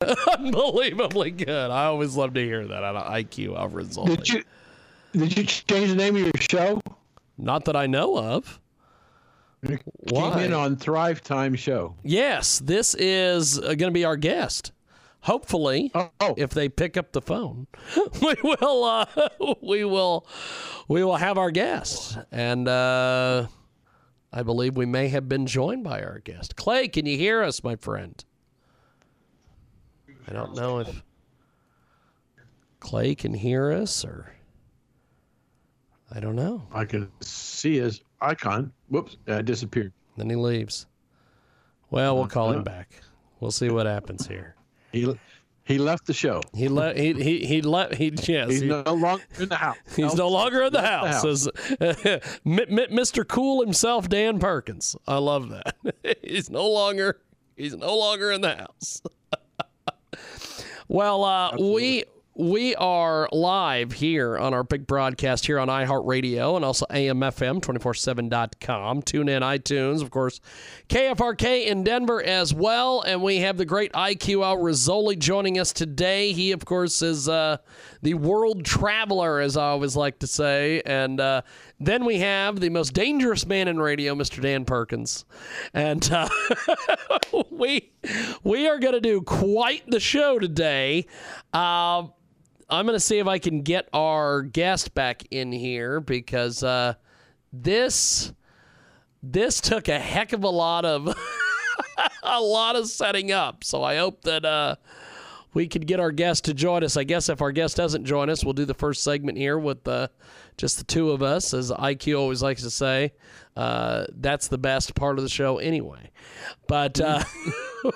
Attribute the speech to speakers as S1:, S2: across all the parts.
S1: Unbelievably good. I always love to hear that out of IQ Al Rassooli.
S2: Did you did you change the name of your show?
S1: Not that I know of.
S2: Why? Came in on Thrive Time Show.
S1: Yes, this is uh, going to be our guest. Hopefully,
S2: oh, oh.
S1: if they pick up the phone, we will. Uh, we will. We will have our guest, and uh, I believe we may have been joined by our guest. Clay, can you hear us, my friend? I don't know if Clay can hear us or I don't know.
S2: I can see his icon. Whoops, uh, disappeared.
S1: Then he leaves. Well, we'll call him back. We'll see what happens here.
S2: He he left the show.
S1: He left. He he he left. He yes.
S2: He's
S1: he,
S2: no longer in the house.
S1: He's no longer in the house. The house. As, Mr. Cool himself, Dan Perkins. I love that. he's no longer. He's no longer in the house. Well, uh, we we are live here on our big broadcast here on iHeartRadio and also AMFM247.com. Tune in, iTunes, of course, KFRK in Denver as well. And we have the great IQ Al Rassooli joining us today. He, of course, is uh, the world traveler, as I always like to say. And uh, then we have the most dangerous man in radio, Mr. Dan Perkins. And uh, we, we are going to do quite the show today. Uh, I'm going to see if I can get our guest back in here because uh, this this took a heck of a lot of a lot of setting up. So I hope that uh, we could get our guest to join us. I guess if our guest doesn't join us, we'll do the first segment here with uh, just the two of us, as IQ always likes to say. Uh, that's the best part of the show anyway. But uh,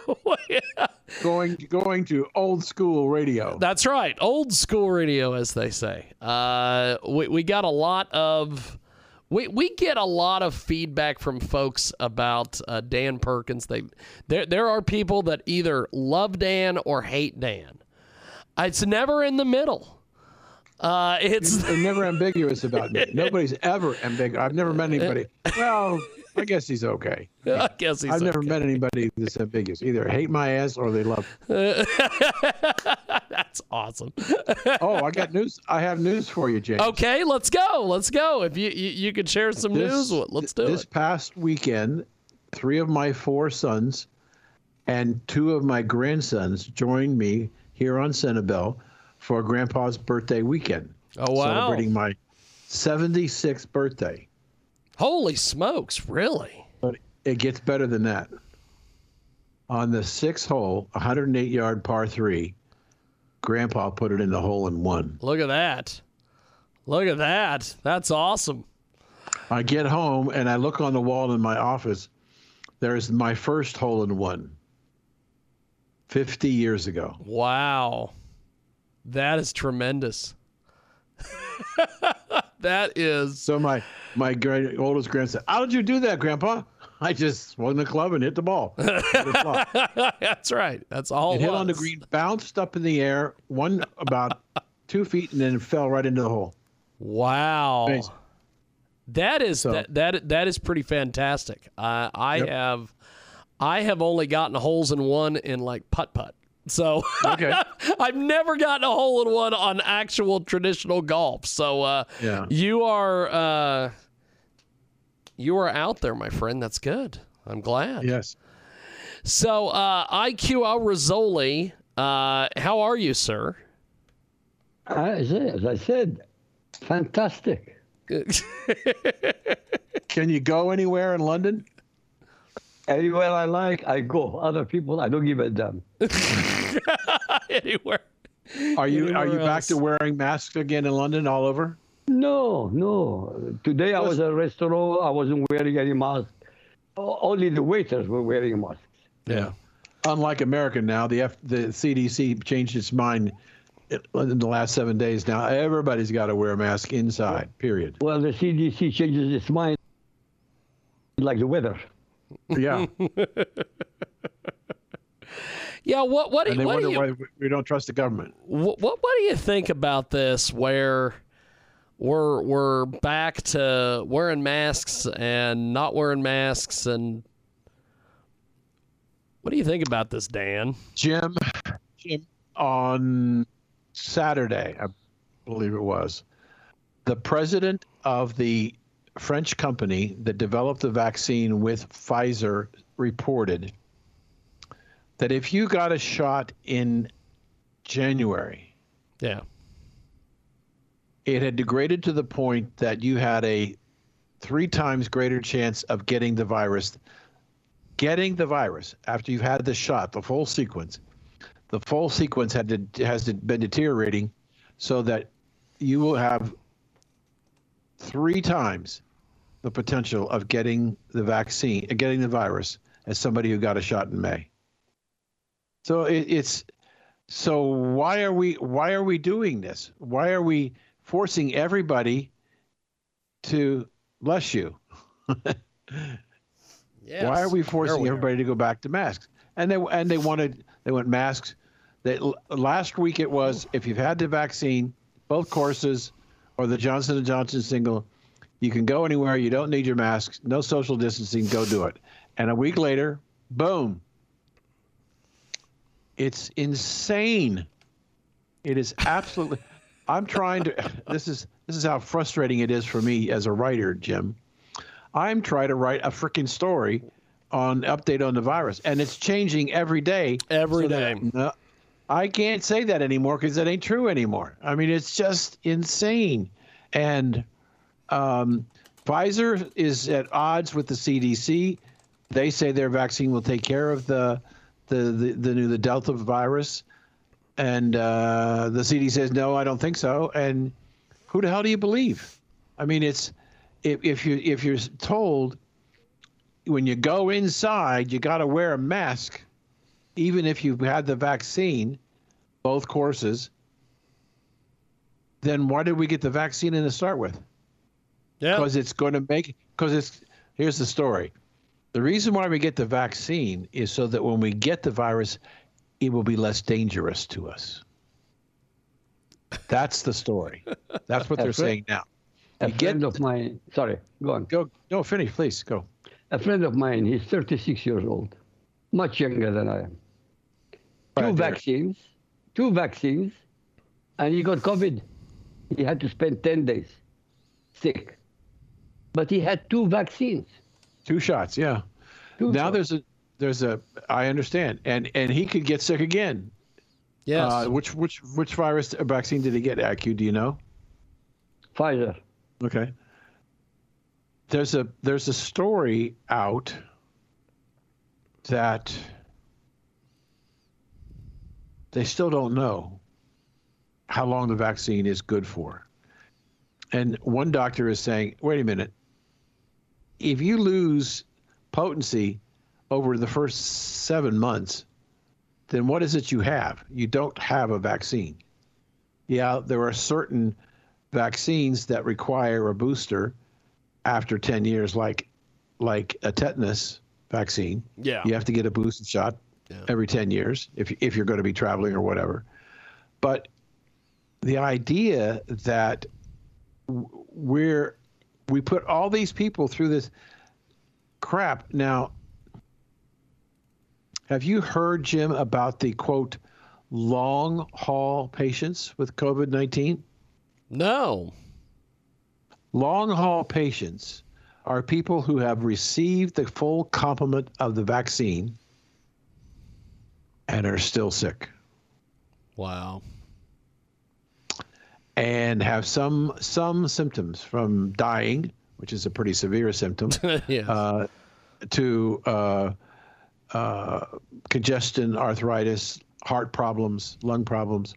S2: going going to old school radio.
S1: That's right, old school radio, as they say. Uh, we we got a lot of. We, we get a lot of feedback from folks about uh, Dan Perkins. They there there are people that either love Dan or hate Dan. It's never in the middle. Uh, it's
S2: They're never ambiguous about me. Nobody's ever ambiguous. I've never met anybody. Well, I guess he's okay.
S1: I guess he's.
S2: I've never met anybody that's ambiguous. Either hate my ass or they love.
S1: that's awesome.
S2: oh, I got news. I have news for you, James.
S1: Okay, let's go. Let's go. If you you, you could share some this, news, let's do
S2: this
S1: it.
S2: This past weekend, three of my four sons and two of my grandsons joined me here on Sanibel for Grandpa's birthday weekend.
S1: Oh wow!
S2: Celebrating my 76th birthday.
S1: Holy smokes! Really?
S2: But it gets better than that. On the sixth hole, 108 yard par three, Grandpa put it in the hole in one.
S1: Look at that! Look at that! That's awesome.
S2: I get home and I look on the wall in my office. There's my first hole in one. 50 years ago.
S1: Wow. That is tremendous. that is.
S2: So my my great oldest grandson, how did you do that, Grandpa? I just swung the club and hit the ball.
S1: That's right. That's all.
S2: It, it hit on the green, bounced up in the air, one about two feet, and then fell right into the hole.
S1: Wow. Amazing. That is so, that, that that is pretty fantastic. Uh, I yep. have I have only gotten holes in one in like putt putt. So okay. I've never gotten a hole in one on actual traditional golf. So uh, yeah. you are uh, you are out there, my friend. That's good. I'm glad.
S2: Yes.
S1: So uh, IQ Al Rassooli, uh, how are you, sir?
S3: As I said, fantastic.
S2: Can you go anywhere in London?
S3: Anywhere I like, I go. Other people, I don't give a damn.
S1: Anywhere.
S2: Are you Anywhere are you else. back to wearing masks again in London all over?
S3: No, no. Today I was at a restaurant. I wasn't wearing any mask. Only the waiters were wearing masks.
S2: Yeah. Unlike America now, the F, the CDC changed its mind in the last seven days. Now everybody's got to wear a mask inside. Period.
S3: Well, the CDC changes its mind like the weather.
S2: Yeah.
S1: yeah. What? What?
S2: And they
S1: what
S2: wonder
S1: do you,
S2: why we don't trust the government.
S1: What, what? What do you think about this? Where we're we're back to wearing masks and not wearing masks, and what do you think about this, Dan?
S2: Jim, Jim, on Saturday, I believe it was, the president of the French company that developed the vaccine with Pfizer reported that if you got a shot in January,
S1: Yeah.
S2: it had degraded to the point that you had a three times greater chance of getting the virus. Getting the virus after you've had the shot, the full sequence, the full sequence had to, has been deteriorating, so that you will have three times the potential of getting the vaccine, uh, getting the virus, as somebody who got a shot in May. So it, it's so why are we why are we doing this? Why are we forcing everybody to bless you?
S1: Yes.
S2: Why are we forcing
S1: we are.
S2: everybody to go back to masks? And they and they wanted they want masks. That last week it was if you've had the vaccine, both courses, or the Johnson and Johnson single, you can go anywhere. You don't need your masks. No social distancing. Go do it. And a week later, boom. It's insane. It is absolutely. I'm trying to. This is this is how frustrating it is for me as a writer, Jim. I'm trying to write a freaking story on update on the virus, and it's changing every day.
S1: Every
S2: so
S1: day.
S2: no, I can't say that anymore because it ain't true anymore. I mean, it's just insane. And um, Pfizer is at odds with the CDC. They say their vaccine will take care of the the the, the new the Delta virus, and uh, the CDC says no, I don't think so. And who the hell do you believe? I mean, it's if if you if you're told when you go inside you got to wear a mask, even if you've had the vaccine, both courses. Then why did we get the vaccine in to start with?
S1: Yeah.
S2: because it's going to make because it's here's the story the reason why we get the vaccine is so that when we get the virus it will be less dangerous to us that's the story that's what they're
S3: right.
S2: saying now
S3: A
S2: You get
S3: friend of mine, sorry, go on.
S2: go no finish please go
S3: A friend of mine, he's 36 years old, much younger than I am. Two
S2: Right there.
S3: vaccines, two vaccines, and he got COVID. He had to spend 10 days sick. But he had two vaccines.
S2: Two shots yeah
S3: Two
S2: now
S3: shots.
S2: there's a there's a i understand and and he could get sick again
S1: yes.
S2: uh, which which which virus vaccine did he get IQ do you know
S3: Pfizer.
S2: Okay. There's a there's a story out that they still don't know how long the vaccine is good for. And one doctor is saying, wait a minute, if you lose potency over the first seven months, then what is it you have? You don't have a vaccine. Yeah, there are certain vaccines that require a booster after 10 years like like a tetanus vaccine
S1: yeah.
S2: you have to get a booster shot
S1: Yeah.
S2: every 10 years if if you're going to be traveling or whatever but the idea that we're we put all these people through this crap now have you heard jim about the quote long haul patients with covid-19
S1: No.
S2: Long haul patients are people who have received the full complement of the vaccine and are still sick
S1: Wow.
S2: And have some some symptoms from dying, which is a pretty severe symptom,
S1: yes.
S2: uh, to uh, uh, congestion, arthritis, heart problems, lung problems.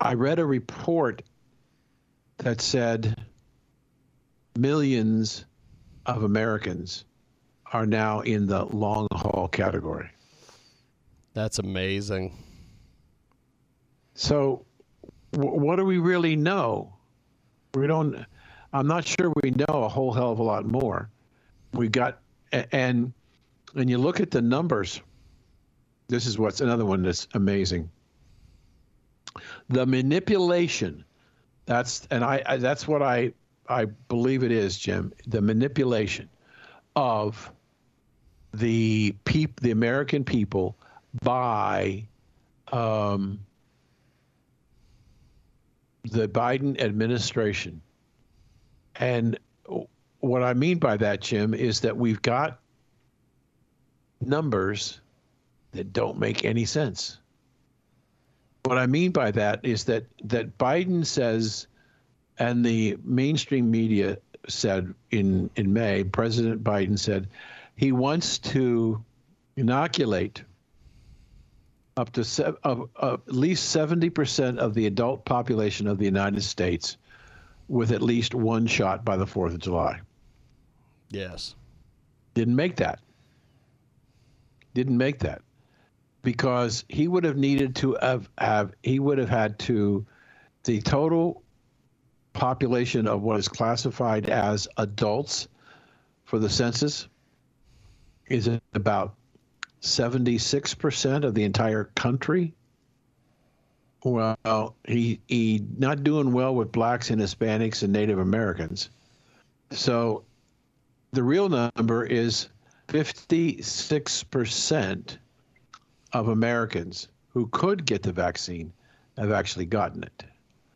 S2: I read a report that said millions of Americans are now in the long haul category.
S1: That's amazing.
S2: So, what do we really know? We don't. I'm not sure we know a whole hell of a lot more. We got and and you look at the numbers. This is what's another one that's amazing. The manipulation. That's and I, I that's what I I believe it is, Jim. The manipulation of the peop the American people by um, the Biden administration. And what I mean by that, Jim, is that we've got numbers that don't make any sense. What I mean by that is that that Biden says, and the mainstream media said in in May, President Biden said he wants to inoculate up to se- uh, uh, at least 70% of the adult population of the United States with at least one shot by the 4th of July.
S1: Yes.
S2: Didn't make that. Didn't make that because he would have needed to have, have he would have had to the total population of what is classified as adults for the census is about 76% of the entire country. Well, he he not doing well with blacks and Hispanics and Native Americans. So the real number is 56% of Americans who could get the vaccine have actually gotten it.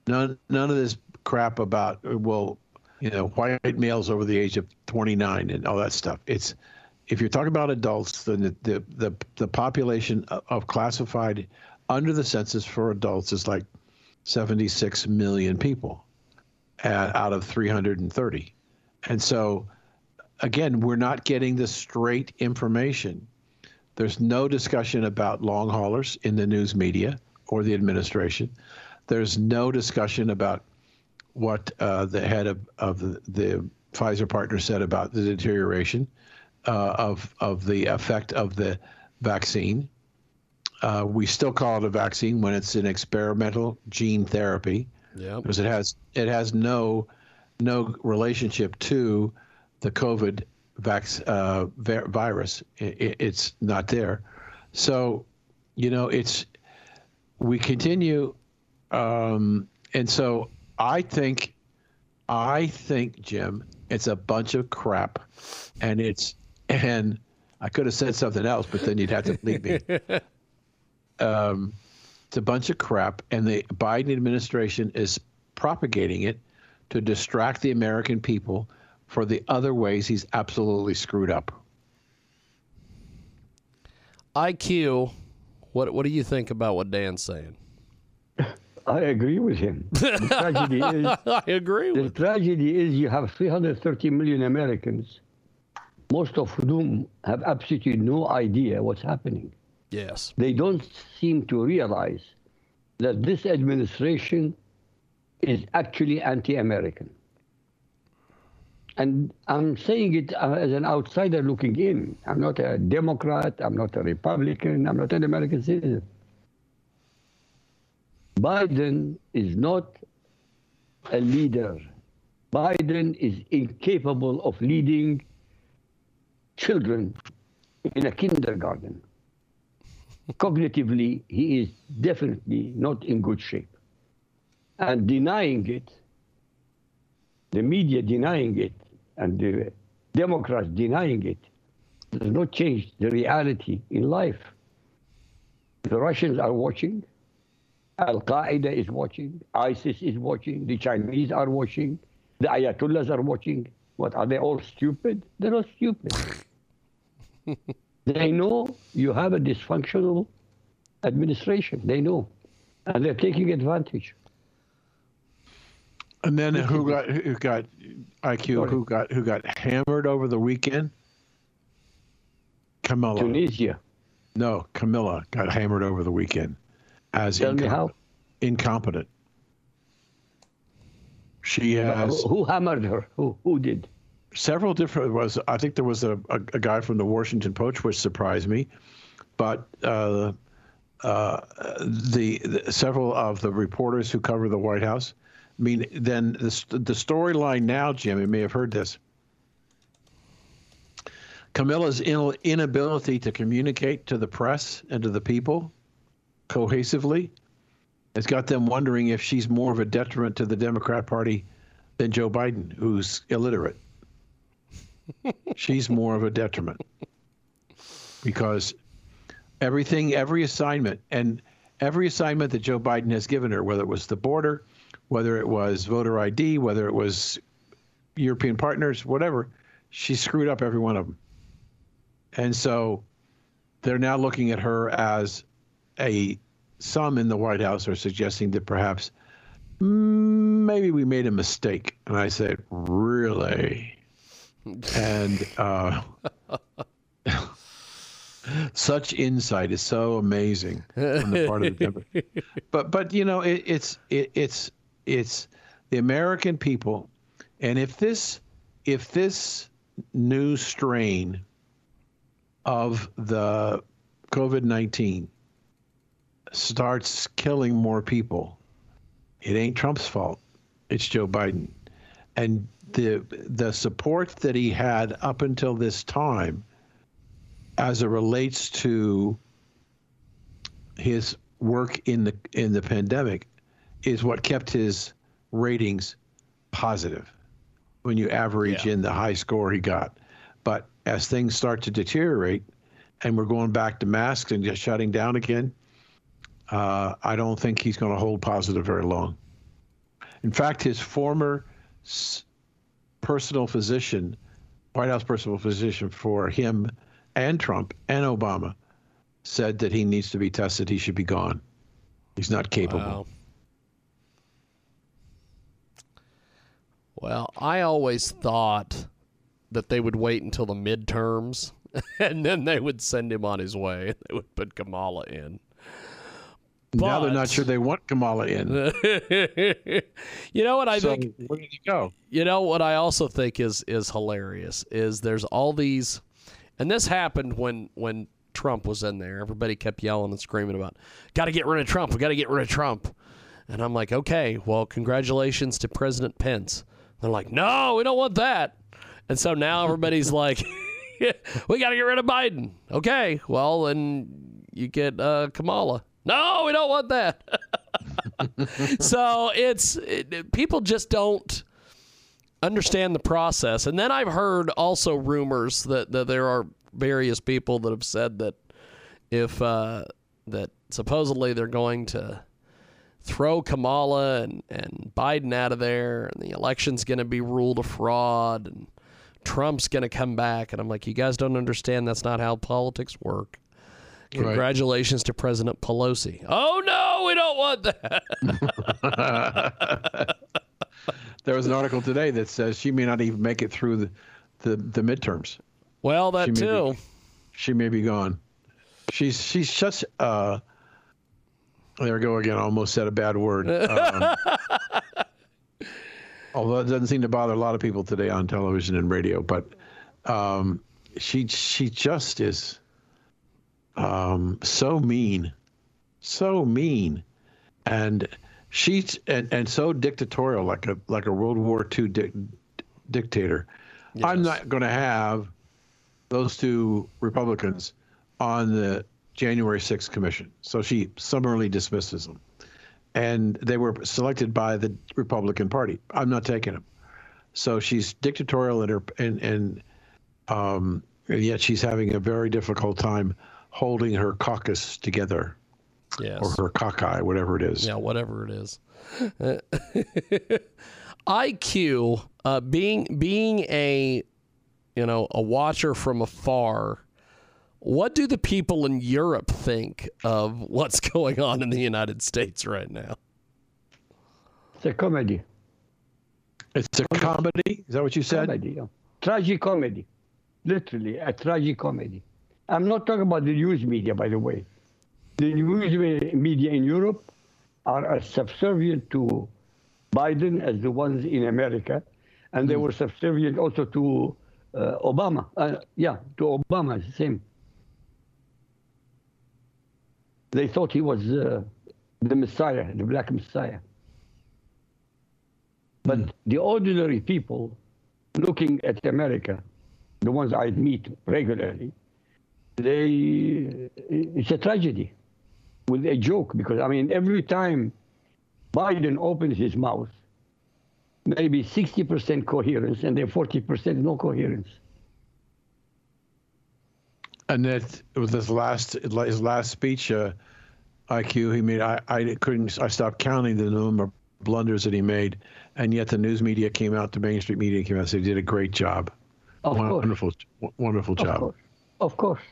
S2: None none of this crap about well, you know, white males over the age of 29 and all that stuff. It's if you're talking about adults, then the the the, the population of classified under the census for adults is like 76 million people uh, out of 330. And so, again, we're not getting the straight information. There's no discussion about long haulers in the news media or the administration. There's no discussion about what uh, the head of, of the, the Pfizer partner said about the deterioration uh, of of the effect of the vaccine. Uh, we still call it a vaccine when it's an experimental gene therapy,
S1: Yeah.
S2: because it has it has no no relationship to the COVID vac- uh, vi- virus. It, it's not there. So, you know, it's we continue, um, and so I think, I think, Jim, it's a bunch of crap, and it's and I could have said something else, but then you'd have to believe me. um, it's a bunch of crap, and the Biden administration is propagating it to distract the American people for the other ways he's absolutely screwed up.
S1: IQ, what what do you think about what Dan's saying?
S3: I agree with him. The tragedy is
S1: I agree
S3: the
S1: with.
S3: tragedy is you have 330 million Americans, most of whom have absolutely no idea what's happening.
S1: Yes.
S3: They don't seem to realize that this administration is actually anti-American. And I'm saying it uh, as an outsider looking in. I'm not a Democrat. I'm not a Republican. I'm not an American citizen. Biden is not a leader. Biden is incapable of leading children in a kindergarten. Cognitively, he is definitely not in good shape. And denying it, the media denying it, and the Democrats denying it, does not change the reality in life. The Russians are watching, Al Qaeda is watching, ISIS is watching, the Chinese are watching, the Ayatollahs are watching. What are they all stupid? They're not stupid. they know you have a dysfunctional administration. They know. And they're taking advantage.
S2: And then who got who got IQ?
S3: Sorry.
S2: Who got who got hammered over the weekend? Kamala.
S3: Tunisia.
S2: No, Kamala got hammered over the weekend as
S3: Tell me how.
S2: incompetent. She has
S3: Who, who hammered her? Who, who did?
S2: several different was I think there was a, a, a guy from the Washington Post which surprised me, but uh, uh, the, the several of the reporters who cover the White House. I mean, then the the storyline now, Jim, you may have heard this. Kamala's in, inability to communicate to the press and to the people cohesively has got them wondering if she's more of a detriment to the Democrat Party than Joe Biden, who's illiterate. she's more of a detriment because everything, every assignment, and every assignment that Joe Biden has given her, whether it was the border, whether it was voter ID, whether it was European partners, whatever, she screwed up every one of them. And so they're now looking at her as a some in the White House are suggesting that perhaps mm, maybe we made a mistake. And I said, really? and uh, such insight is so amazing on the part of the Democrats. But but you know it, it's it, it's it's the American people, and if this if this new strain of the COVID nineteen starts killing more people, it ain't Trump's fault. It's Joe Biden. And the the support that he had up until this time as it relates to his work in the in the pandemic is what kept his ratings positive when you average yeah. in the high score he got. But as things start to deteriorate and we're going back to masks and just shutting down again, uh, I don't think he's going to hold positive very long. In fact, his former personal physician, White House personal physician for him and Trump and Obama, said that he needs to be tested. He should be gone. He's not capable.
S1: Wow. Well, I always thought that they would wait until the midterms and then they would send him on his way. They would put Kamala in.
S2: But, now they're not sure they want Kamala in.
S1: you know what I
S2: so
S1: think?
S2: Where did he go?
S1: You know what I also think is is hilarious is there's all these, and this happened when when Trump was in there. Everybody kept yelling and screaming about, "Got to get rid of Trump! We got to get rid of Trump!" And I'm like, "Okay, well, congratulations to President Pence." They're like, "No, we don't want that." And so now everybody's like, "We got to get rid of Biden." Okay, well then you get uh, Kamala. No, we don't want that. so it's it, people just don't understand the process. And then I've heard also rumors that, that there are various people that have said that if uh, that supposedly they're going to throw Kamala and, and Biden out of there and the election's going to be ruled a fraud and Trump's going to come back. And I'm like, you guys don't understand that's not how politics work. Congratulations right. to President Pelosi. Oh no, we don't want
S2: that. there was an article today that says she may not even make it through the the, the midterms.
S1: Well, that
S2: she
S1: too.
S2: Be, she may be gone. She's she's such uh there we go again. I almost said a bad word. Um, although it doesn't seem to bother a lot of people today on television and radio, but um, she she just is um, so mean, so mean, and she's and, and so dictatorial, like a like a World War II di- dictator. Yes. I'm not going to have those two Republicans on the January 6th commission. So she summarily dismisses them. And they were selected by the Republican Party. I'm not taking them. So she's dictatorial in her and and um, yet she's having a very difficult time holding her caucus together.
S1: Yes.
S2: Or her cockeye, whatever it is.
S1: Yeah, whatever it is. IQ, uh, being being a you know a watcher from afar, what do the people in Europe think of what's going on in the United States right now?
S3: It's a comedy.
S2: It's a comedy. Is that what you said?
S3: Comedy. Yeah. Tragic comedy, literally a tragic comedy. I'm not talking about the news media, by the way. The news media in Europe are as subservient to Biden as the ones in America, and they mm. were subservient also to uh, Obama. Uh, yeah, to Obama, same. They thought he was uh, the Messiah, the Black Messiah. But mm. the ordinary people looking at America, the ones I meet regularly, they it's a tragedy with a joke because I mean every time Biden opens his mouth, maybe 60% coherence and then 40% no coherence.
S2: And that with his last his last speech, uh, IQ he made, I, I couldn't I stopped counting the number of blunders that he made, and yet the news media came out, the mainstream media came out, and said he did a great job,
S3: Of
S2: wonderful,
S3: course.
S2: wonderful
S3: Of
S2: job.
S3: course. Of course.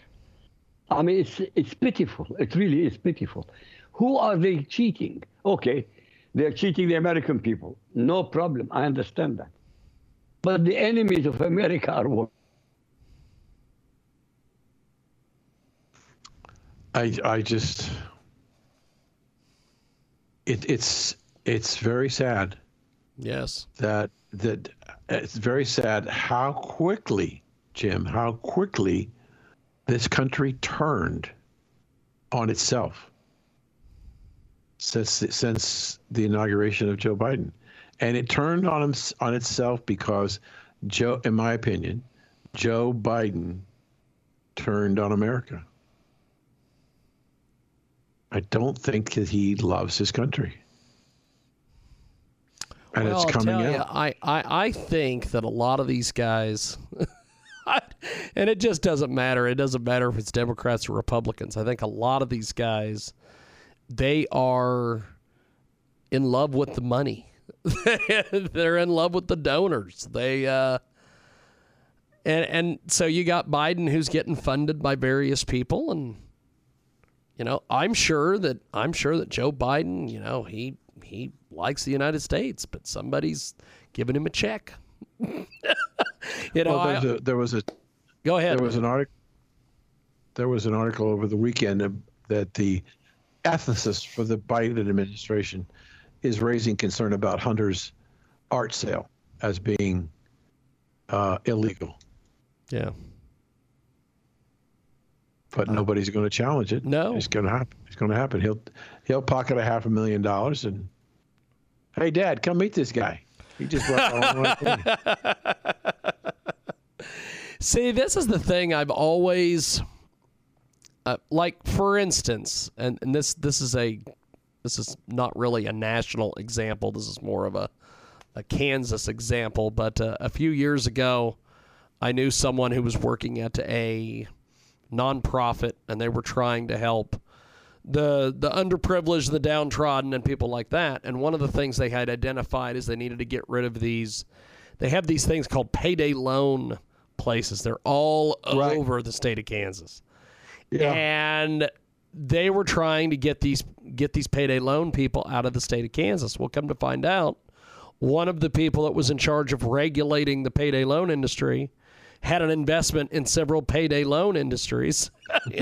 S3: I mean, it's it's pitiful. It really is pitiful. Who are they cheating? Okay, they're cheating the American people. No problem. I understand that. But the enemies of America are what?
S2: I I just it it's it's very sad
S1: Yes.
S2: that that it's very sad how quickly Jim how quickly this country turned on itself since since the inauguration of Joe Biden. And it turned on him on itself because Joe in my opinion Joe Biden turned on America. I don't think that he loves his country. And
S1: well,
S2: it's
S1: I'll
S2: coming
S1: tell
S2: out.
S1: you, I, I, I think that a lot of these guys, and it just doesn't matter. It doesn't matter if it's Democrats or Republicans. I think a lot of these guys, they are in love with the money. They're in love with the donors. They, uh, and and so you got Biden who's getting funded by various people, and you know I'm sure that I'm sure that Joe Biden, you know he he likes the United States, but somebody's giving him a check. you know,
S2: Well,
S1: I-
S2: a, there was a
S1: go ahead.
S2: there was an article there was an article over the weekend that the ethicist for the Biden administration is raising concern about Hunter's art sale as being uh, illegal,
S1: yeah.
S2: but nobody's going to challenge it.
S1: No.
S2: it's going to happen. It's going to happen. He'll he'll pocket a half a million dollars and hey, Dad, come meet this guy. He just brought.
S1: See, this is the thing I've always uh, like. For instance, and, and this this is a this is not really a national example. This is more of a a Kansas example. But uh, a few years ago, I knew someone who was working at a nonprofit, and they were trying to help the the underprivileged, the downtrodden, and people like that. And one of the things they had identified is they needed to get rid of these. They have these things called payday loan places. They're all
S2: Right.
S1: over the state of Kansas,
S2: Yeah.
S1: and they were trying to get these get these payday loan people out of the state of Kansas. Well, come to find out, one of the people that was in charge of regulating the payday loan industry had an investment in several payday loan industries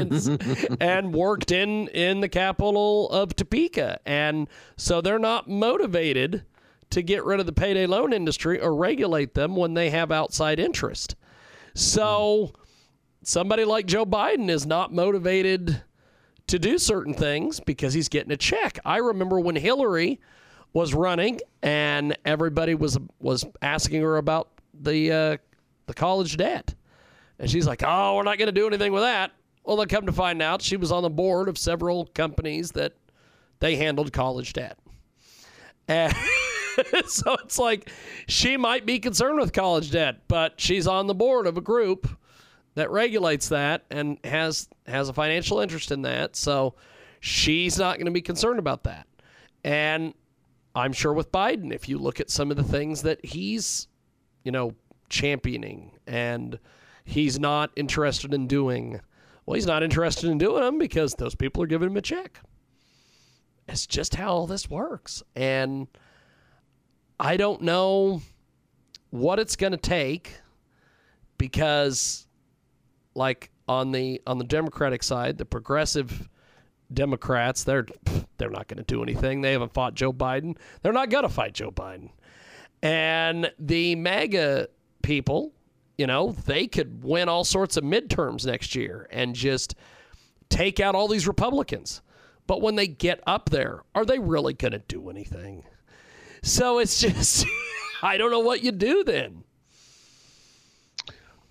S1: and, worked in in the capital of Topeka and so they're not motivated to get rid of the payday loan industry or regulate them when they have outside interest. So somebody like Joe Biden is not motivated to do certain things because he's getting a check. I remember when Hillary was running and everybody was was asking her about the uh, the college debt, and she's like, "Oh, we're not going to do anything with that." Well, then come to find out, she was on the board of several companies that they handled college debt, and so it's like she might be concerned with college debt, but she's on the board of a group that regulates that and has has a financial interest in that. So she's not going to be concerned about that. And I'm sure with Biden, if you look at some of the things that he's, you know, championing and he's not interested in doing, well, he's not interested in doing them because those people are giving him a check. It's just how all this works. And I don't know what it's going to take because like on the on the Democratic side, the progressive Democrats, they're they're not going to do anything. They haven't fought Joe Biden. They're not going to fight Joe Biden. And the MAGA people, you know, they could win all sorts of midterms next year and just take out all these Republicans. But when they get up there, are they really going to do anything? So it's just I don't know what you do then.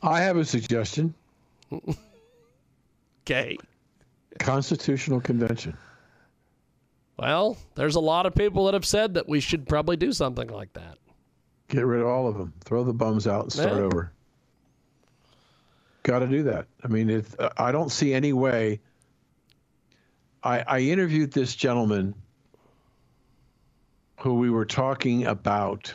S2: I have a suggestion.
S1: Okay.
S2: Constitutional convention.
S1: Well, there's a lot of people that have said that we should probably do something like that.
S2: Get rid of all of them. Throw the bums out and start
S1: Yeah.
S2: over. Got to do that. I mean, it, I don't see any way. I, I interviewed this gentleman who we were talking about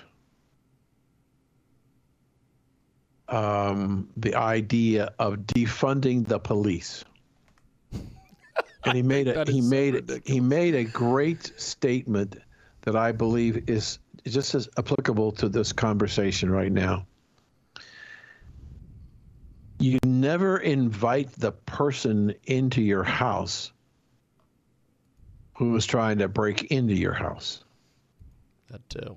S2: um, the idea of defunding the police. And he made a he
S1: so
S2: made
S1: ridiculous.
S2: he made a great statement that I believe is just as applicable to this conversation right now. You never invite the person into your house who is trying to break into your house.
S1: That too.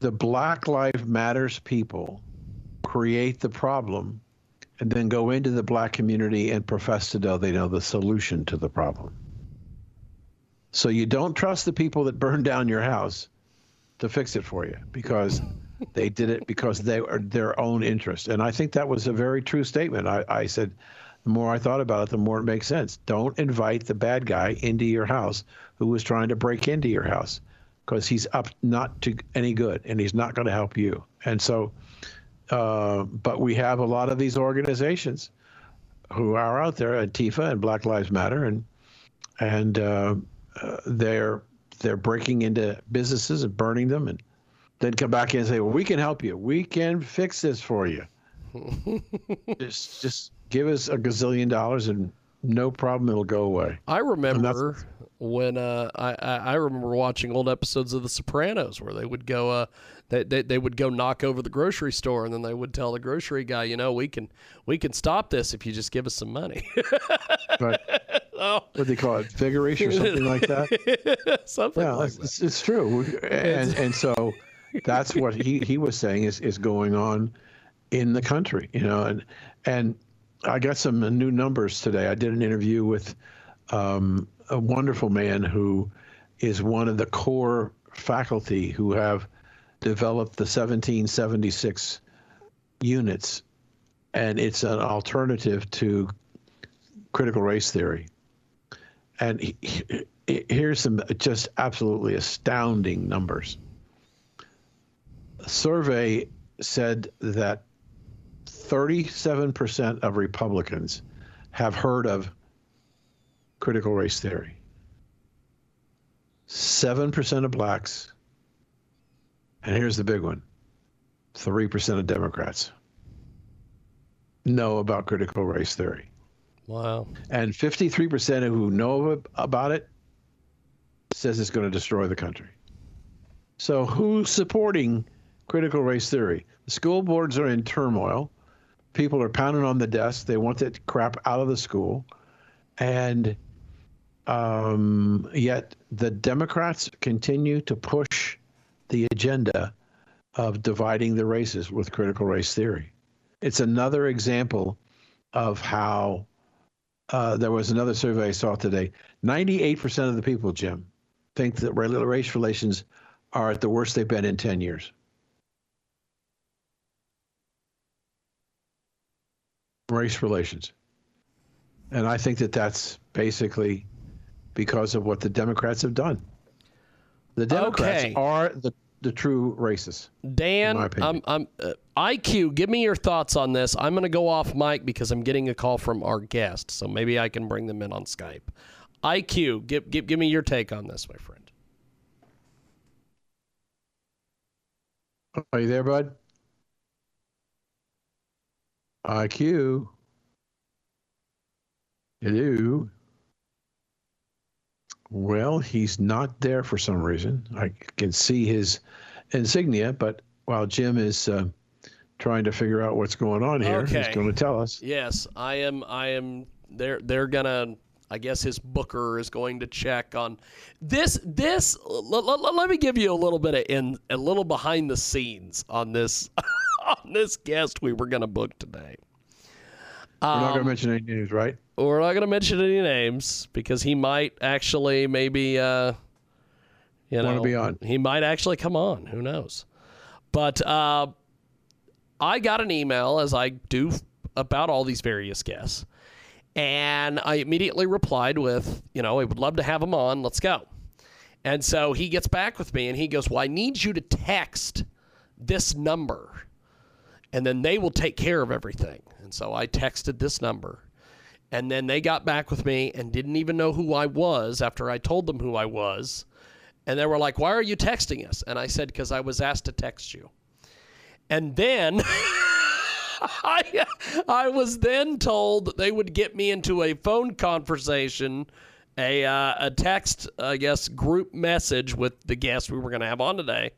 S2: The Black Lives Matters people create the problem and then go into the black community and profess to know they know the solution to the problem. So you don't trust the people that burn down your house to fix it for you because they did it because they are their own interest. And I think that was a very true statement. I, I said, the more I thought about it, the more it makes sense. Don't invite the bad guy into your house who was trying to break into your house because he's up not to any good and he's not going to help you. And so, uh, but we have a lot of these organizations who are out there, Antifa and Black Lives Matter, and and uh, uh, they're they're breaking into businesses and burning them, and then come back in and say, "Well, we can help you. We can fix this for you. just just give us a gazillion dollars, and no problem, it'll go away."
S1: I remember when uh, I, I remember watching old episodes of The Sopranos where they would go uh they, they they would go knock over the grocery store and then they would tell the grocery guy you know we can we can stop this if you just give us some money
S2: But
S1: oh
S2: what do they call it, vigorish or something like that?
S1: something
S2: Yeah,
S1: like
S2: it's,
S1: that.
S2: it's, it's true, and and so that's what he, he was saying is is going on in the country, you know, and and I got some new numbers today. I did an interview with um, a wonderful man who is one of the core faculty who have developed the 1776 Unites, and it's an alternative to critical race theory. And he, he- here's some just absolutely astounding numbers. A survey said that 37% of Republicans have heard of critical race theory. 7% of blacks, and here's the big one 3% of Democrats know about critical race theory
S1: wow
S2: and 53% of who know about it says it's going to destroy the country. So who's supporting critical race theory? The school boards are in turmoil. People are pounding on the desk. They want that crap out of the school, and um, yet the Democrats continue to push the agenda of dividing the races with critical race theory. It's another example of how uh, there was another survey I saw today. 98% of the people, Jim, think that ra- race relations are at the worst they've been in 10 years. Race relations. And I think that that's basically because of what the Democrats have done. The Democrats
S1: Okay.
S2: are the, the true racists.
S1: Dan. I'm, I'm uh, IQ. Give me your thoughts on this. I'm going to go off mic because I'm getting a call from our guest, so maybe I can bring them in on Skype. IQ, give give, give me your take on this, my friend.
S2: Are you there, bud? IQ. Hello. Well, he's not there for some reason. I can see his insignia, but while Jim is uh, trying to figure out what's going on here,
S1: Okay.
S2: he's going to tell us.
S1: Yes, I am. I am. They're they're gonna. I guess his booker is going to check on this. This. Let, let, let me give you a little bit of in a little behind the scenes on this on this guest we were gonna book today.
S2: We're not going to
S1: Um,
S2: mention any names, right?
S1: we're not going to mention any names because he might actually maybe uh you know
S2: be on.
S1: he might actually come on. Who knows? But uh i got an email as i do about all these various guests and i immediately replied with you know i would love to have him on. Let's go. And so he gets back with me and he goes well i need you to text this number and then they will take care of everything. And so I texted this number. And then they got back with me and didn't even know who I was after I told them who I was. And they were like, Why are you texting us? And I said, Because I was asked to text you. And then I, I was then told that they would get me into a phone conversation, a, uh, a text, I guess, group message with the guests we were going to have on today.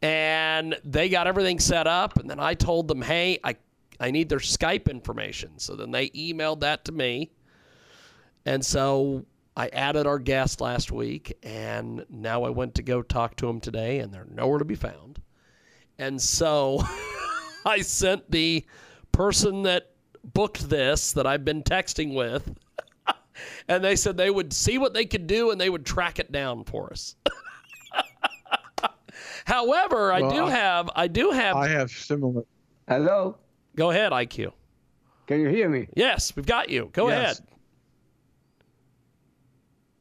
S1: And they got everything set up. And then I told them, Hey, I, I need their Skype information. So then they emailed that to me. And so I added our guest last week, and now I went to go talk to them today, and they're nowhere to be found. And so I sent the person that booked this that I've been texting with, and they said they would see what they could do and they would track it down for us. However, I do
S2: I-
S1: have I do have
S2: I have similar.
S3: Hello?
S1: go ahead, IQ.
S3: Can you hear me?
S1: Yes, we've got you. Go
S2: Yes.
S1: ahead.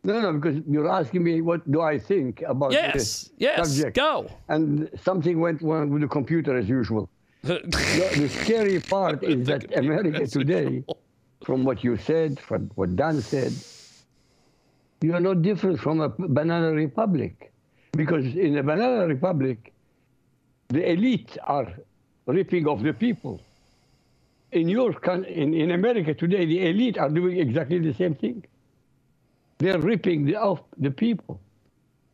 S3: No, no, because you're asking me what do I think about
S1: Yes,
S3: this
S1: yes,
S3: subject.
S1: go.
S3: And something went wrong with the computer as usual. the, the scary part is that America today, from what you said, from what Dan said, you're no different from a banana republic. Because in a banana republic, the elite are ripping off the people. In your in, in America today, the elite are doing exactly the same thing. They're ripping the, off the people.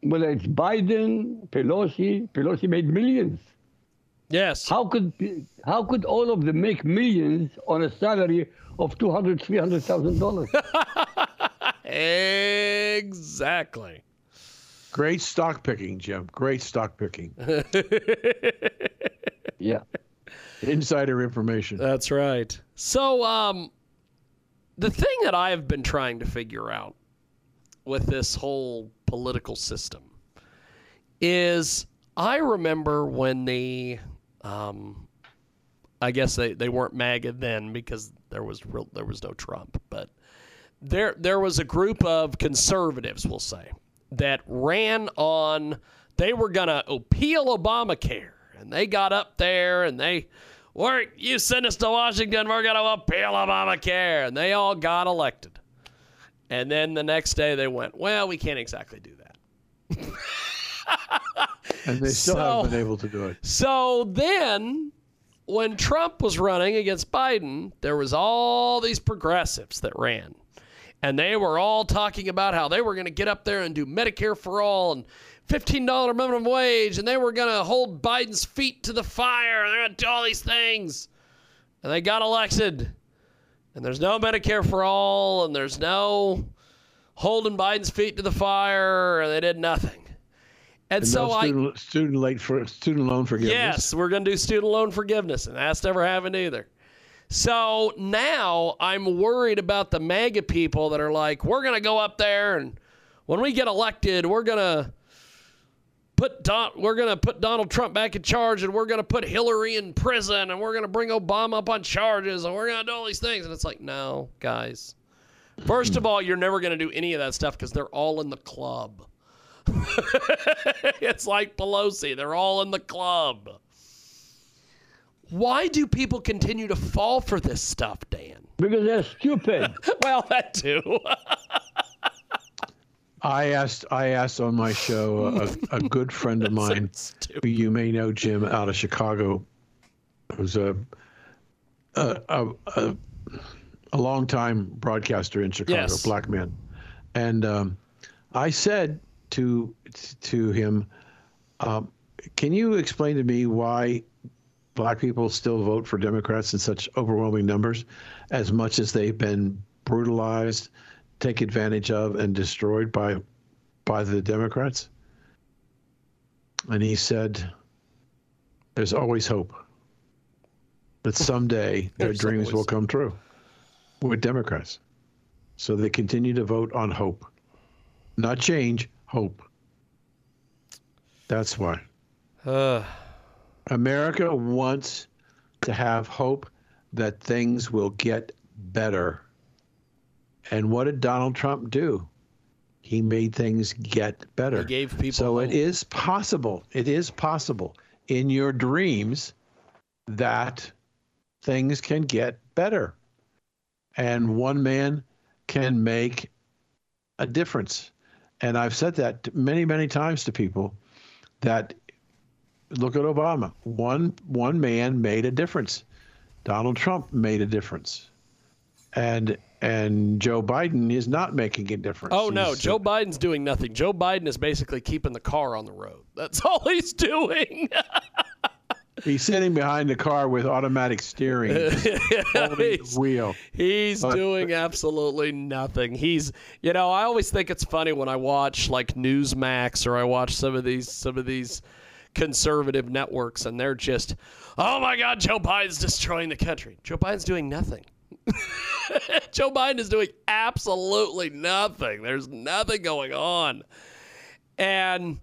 S3: Whether it's Biden, Pelosi, Pelosi made millions.
S1: yes.
S3: How could how could all of them make millions on a salary of two hundred, three hundred thousand dollars?
S1: Exactly.
S2: Great stock picking, Jim. Great stock picking.
S3: yeah.
S2: Insider information.
S1: That's right. So, um, the thing that I have been trying to figure out with this whole political system is I remember when the, um, I guess they, they weren't MAGA then because there was real, there was no Trump, but there there was a group of conservatives, we'll say, that ran on they were gonna appeal Obamacare, and they got up there and they we're you send us to Washington, we're gonna appeal Obamacare, and they all got elected. And then the next day they went, well, we can't exactly do that.
S2: And they still
S1: So-
S2: haven't been able to do it.
S1: So then, when Trump was running against Biden, there was all these progressives that ran. And they were all talking about how they were going to get up there and do Medicare for all and $15 minimum wage. And they were going to hold Biden's feet to the fire. And they're going to do all these things. And they got elected. And there's no Medicare for all. And there's no holding Biden's feet to the fire. And they did nothing. And,
S2: And
S1: so
S2: no
S1: I.
S2: student, student late for student loan forgiveness.
S1: Yes, we're going to do student loan forgiveness, and that's never happened either. So now I'm worried about the MAGA people that are like, we're going to go up there, and when we get elected, we're going to put Don- we're going to put Donald Trump back in charge, and we're going to put Hillary in prison, and we're going to bring Obama up on charges, and we're going to do all these things. And it's like, no, guys. First of all, you're never going to do any of that stuff because they're all in the club. it's like Pelosi. They're all in the club. Why do people continue to fall for this stuff, Dan?
S3: Because they're stupid.
S1: Well, that too.
S2: I asked I asked on my show a, a good friend of mine who you may know, Jim, out of Chicago, who's a a a, a, a longtime broadcaster in Chicago,
S1: Yes.
S2: black man, and um, I said to to him, um, "Can you explain to me why black people still vote for Democrats in such overwhelming numbers, as much as they've been brutalized, taken advantage of, and destroyed by by the Democrats?" And he said, "There's always hope that someday their dreams will come true with Democrats." So they continue to vote on hope, not change, hope. That's why.
S1: Uh,
S2: America wants to have hope that things will get better. And what did Donald Trump do? He made things get better.
S1: He gave people
S2: so it
S1: hope.
S2: is possible. It is possible in your dreams that things can get better. And one man can make a difference. And I've said that many, many times to people that look at Obama. One one man made a difference. Donald Trump made a difference. And and Joe Biden is not making a difference.
S1: Oh no,
S2: He's-
S1: Joe Biden's doing nothing. Joe Biden is basically keeping the car on the road. That's all he's doing.
S2: He's sitting behind the car with automatic steering, holding the
S1: he's
S2: wheel.
S1: he's
S2: But-
S1: doing absolutely nothing. He's you know, I always think it's funny when I watch like Newsmax or I watch some of these some of these conservative networks and they're just oh my god, Joe Biden's destroying the country. Joe Biden's doing nothing. Joe Biden is doing absolutely nothing. There's nothing going on. And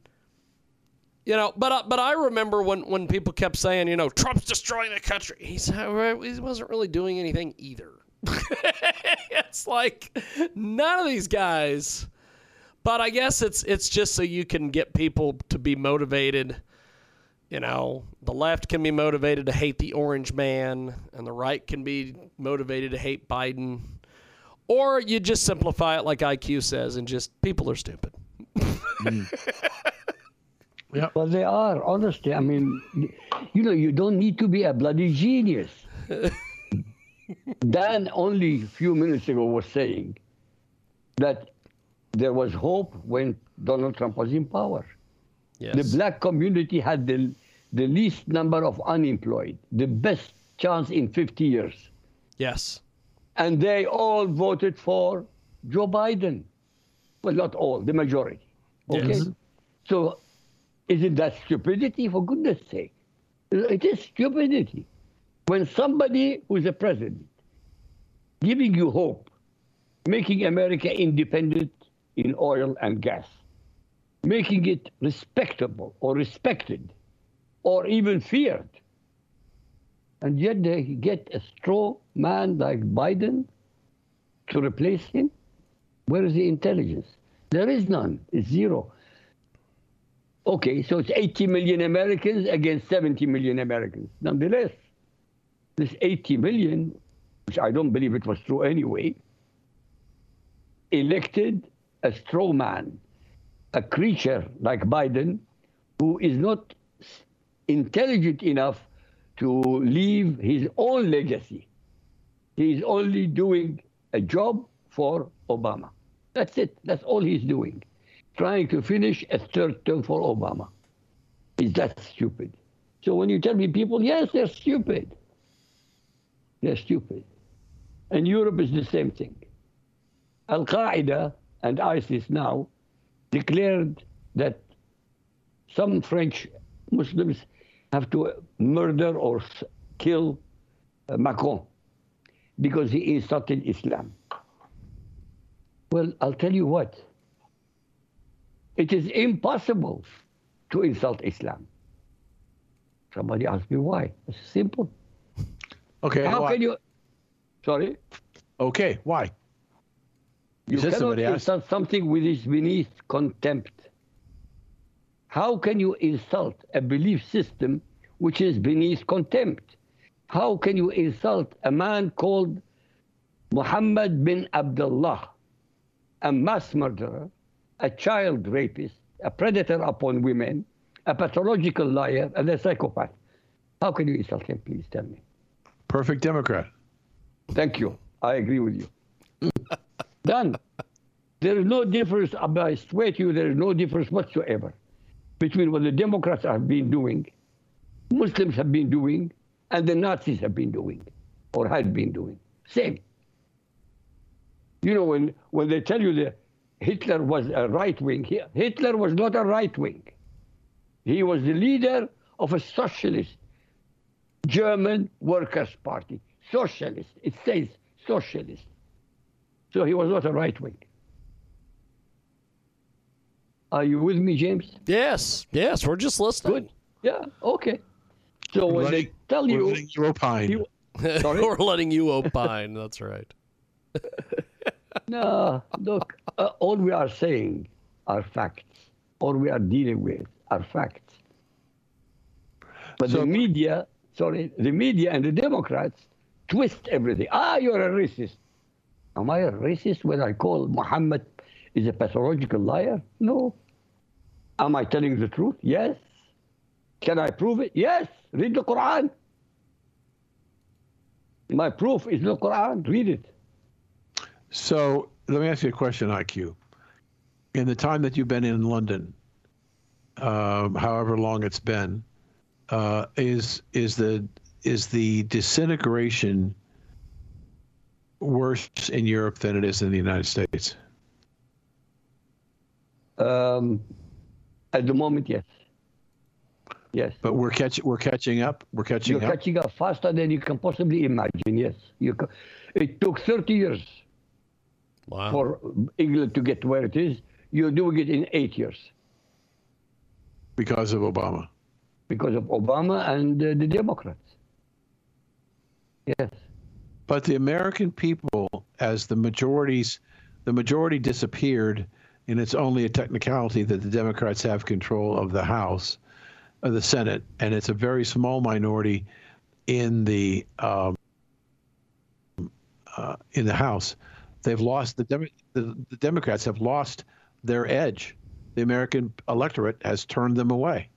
S1: you know, but uh, but I remember when when people kept saying, you know, Trump's destroying the country. He's he wasn't really doing anything either. it's like none of these guys. But I guess it's it's just so you can get people to be motivated. You know, the left can be motivated to hate the orange man, and the right can be motivated to hate Biden. Or you just simplify it like IQ says, and just people are stupid. Mm.
S3: Yeah, Well, they are, honestly. I mean, you know, you don't need to be a bloody genius. Dan only a few minutes ago was saying that there was hope when Donald Trump was in power.
S1: Yes.
S3: The black community had the, the least number of unemployed, the best chance in 50 years.
S1: yes.
S3: And they all voted for Joe Biden. Well, not all, the majority. Okay?
S1: Yes.
S3: So isn't that stupidity, for goodness sake? It is stupidity. When somebody who's a president giving you hope, making America independent in oil and gas, making it respectable or respected or even feared, and yet they get a straw man like Biden to replace him? Where is the intelligence? There is none. It's zero. Okay, so it's 80 million Americans against 70 million Americans. Nonetheless, this 80 million, which I don't believe it was true anyway, elected a straw man, a creature like Biden, who is not intelligent enough to leave his own legacy. He is only doing a job for Obama. That's it. That's all he's doing. Trying to finish a third term for Obama. Is that stupid? So when you tell me people, yes, they're stupid. They're stupid. And Europe is the same thing. Al Qaeda and ISIS now declared that some French Muslims have to murder or kill uh, Macron because he insulted Islam. Well, I'll tell you what. It is impossible to insult Islam. Somebody asked me why. It's simple.
S2: Okay.
S3: How can you? Sorry?
S2: Okay. Why? You
S3: You
S2: said
S3: cannot
S2: somebody asked.
S3: insult something which is beneath contempt. How can you insult a belief system which is beneath contempt? How can you insult a man called Muhammad bin Abdullah, a mass murderer, a child rapist, a predator upon women, a pathological liar, and a psychopath? How can you insult him? Please tell me.
S2: Perfect Democrat.
S3: Thank you. I agree with you. Done. There is no difference, I swear to you, there is no difference whatsoever between what the Democrats have been doing, Muslims have been doing, and the Nazis have been doing, or had been doing. Same. You know, when, when they tell you that Hitler was a right wing, Hitler was not a right wing. He was the leader of a socialist German Workers' Party. Socialist. It says socialist. So he was not a right wing. Are you with me, James?
S1: Yes. Yes. We're just listening.
S3: Good. Yeah. Okay. So when
S2: Letting-
S3: they tell
S2: we're
S3: you,
S2: letting you opine.
S3: you Sorry?
S1: We're letting you opine. That's right.
S3: no, look, uh, all we are saying are facts. All we are dealing with are facts. But
S2: So-
S3: the media, sorry, the media and the Democrats twist everything. Ah, you're a racist. Am I a racist when I call Muhammad is a pathological liar? No. Am I telling the truth? Yes. Can I prove it? Yes. Read the Quran. My proof is the Quran. Read it.
S2: So let me ask you a question, IQ. In the time that you've been in London, um, however long it's been, uh, is is the is the disintegration worse in Europe than it is in the United States?
S3: Um, at the moment, yes. Yes.
S2: But we're catching we're catching up. We're catching
S3: You're
S2: up.
S3: catching up faster than you can possibly imagine. Yes. You ca- it took 30 years
S1: Wow.
S3: for England to get where it is. You're doing it in eight years
S2: because of Obama.
S3: because of Obama and uh, the Democrats. Yes.
S2: But the American people, as the majorities, the majority disappeared, and it's only a technicality that the Democrats have control of the House, of the Senate, and it's a very small minority in the um, uh, in the House. They've lost the, Demo- the the Democrats have lost their edge. The American electorate has turned them away.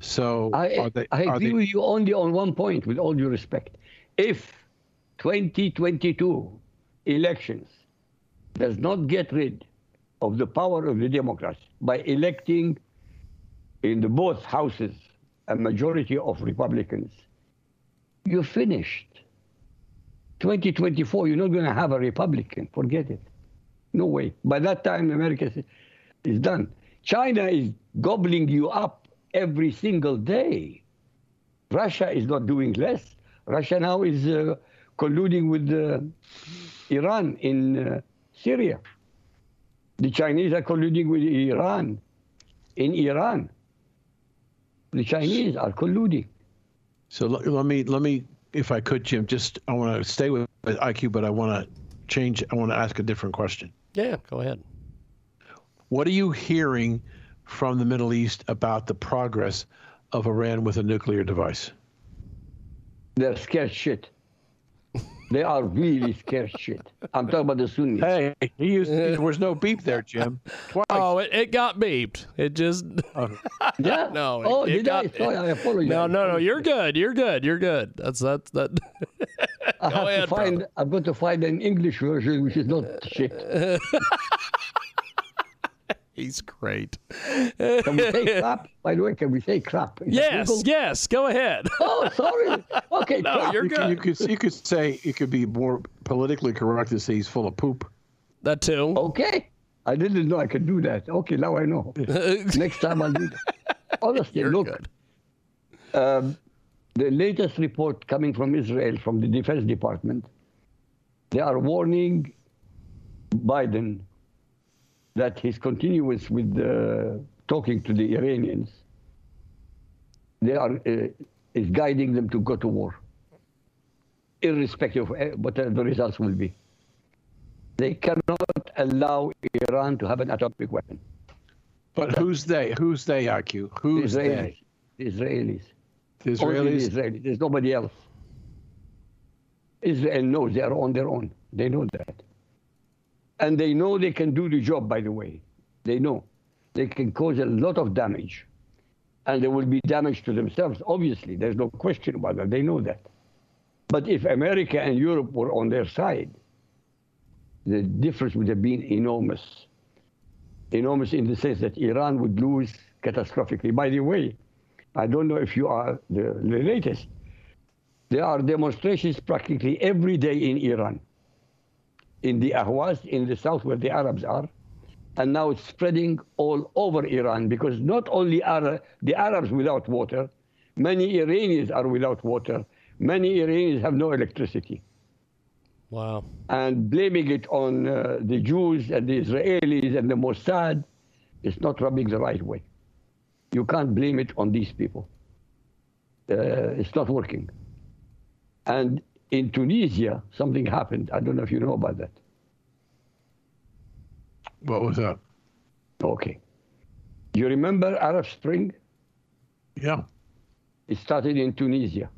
S2: So
S3: I,
S2: are they?
S3: I
S2: are
S3: agree
S2: they,
S3: with you only on one point, with all due respect. If 2022 elections does not get rid of the power of the Democrats by electing in the both houses a majority of Republicans, you're finished. 2024, you're not going to have a Republican. Forget it. No way. By that time, America is- done. China is gobbling you up every single day. Russia is not doing less. Russia now is uh, colluding with uh, Iran in uh, Syria. The Chinese are colluding with Iran in Iran. The Chinese are colluding.
S2: So let, let me let me, if I could, Jim, just I want to stay with with IQ, but I want to change. I want to ask a different question.
S1: Yeah, go ahead.
S2: What are you hearing from the Middle East about the progress of Iran with a nuclear device?
S3: They're scared shit. They are really scared shit. I'm talking about the Sunnis.
S2: Hey, he used, there was no beep there, Jim. Twice.
S1: Oh, it, it got beeped. It just oh.
S3: Yeah?
S1: no.
S3: Oh,
S1: it, it
S3: did I? Sorry, I apologize.
S1: No, no, no. You're good. You're good. You're good. That's that's that.
S3: I have
S1: ahead,
S3: to find.
S1: brother.
S3: I've got to find an English version which is not shit.
S1: He's great.
S3: Can we say crap? By the way, can we say crap? Is
S1: Yes, yes. Go ahead.
S3: Oh, sorry. Okay,
S1: No,
S3: crap.
S1: you're
S2: you, could, you
S1: good.
S2: could you could say it could be more politically correct to say he's full of poop.
S1: That too.
S3: Okay. I didn't know I could do that. Okay, now I know. Next time I'll do that. Honestly,
S1: You're
S3: look,
S1: good.
S3: um, the latest report coming from Israel, from the Defense Department, they are warning Biden that his continuance with uh, talking to the Iranians, they are uh, is guiding them to go to war, irrespective of uh, what the results will be. They cannot allow Iran to have an atomic weapon.
S2: But who's they? Who's they, IQ? Who's
S3: Israelis.
S2: they?
S3: The Israelis.
S2: The
S3: Only the
S2: Israelis.
S3: Israelis. There's nobody else. Israel knows they are on their own. They know that. And they know they can do the job, by the way. They know. They can cause a lot of damage. And there will be damage to themselves, obviously. There's no question about that. They know that. But if America and Europe were on their side, the difference would have been enormous. Enormous in the sense that Iran would lose catastrophically. By the way, I don't know if you are the, the latest. There are demonstrations practically every day in Iran, in the Ahwaz, in the south where the Arabs are. And now it's spreading all over Iran because not only are the Arabs without water, many Iranians are without water. Many Iranians have no electricity.
S1: Wow.
S3: And blaming it on uh, the Jews and the Israelis and the Mossad is not rubbing the right way. You can't blame it on these people. Uh, it's not working. And in Tunisia, something happened. I don't know if you know about that.
S2: What was that?
S3: Okay. You remember Arab Spring?
S2: Yeah.
S3: It started in Tunisia.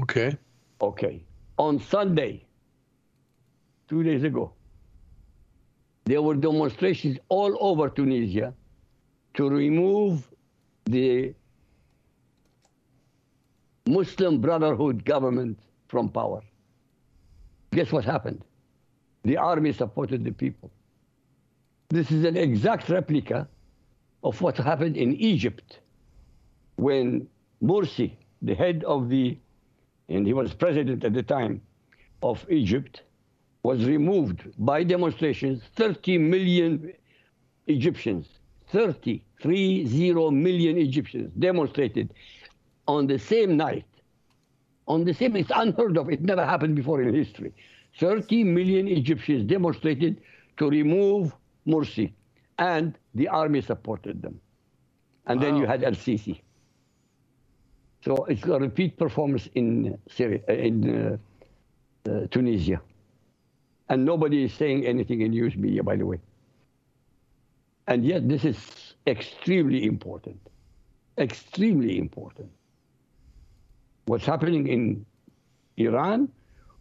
S2: Okay.
S3: Okay. On Sunday, two days ago, there were demonstrations all over Tunisia to remove the Muslim Brotherhood government from power. Guess what happened? The army supported the people. This is an exact replica of what happened in Egypt when Morsi, the head of the, and he was president at the time of Egypt, was removed by demonstrations. 30 million Egyptians, 30, 30 million Egyptians demonstrated on the same night. On the same, it's unheard of. It never happened before in history. 30 million Egyptians demonstrated to remove Morsi, and the army supported them. And then you had Al Sisi. So it's a repeat performance in Syria, in uh, uh, Tunisia. And nobody is saying anything in news media, by the way. And yet, this is extremely important. Extremely important. What's happening in Iran?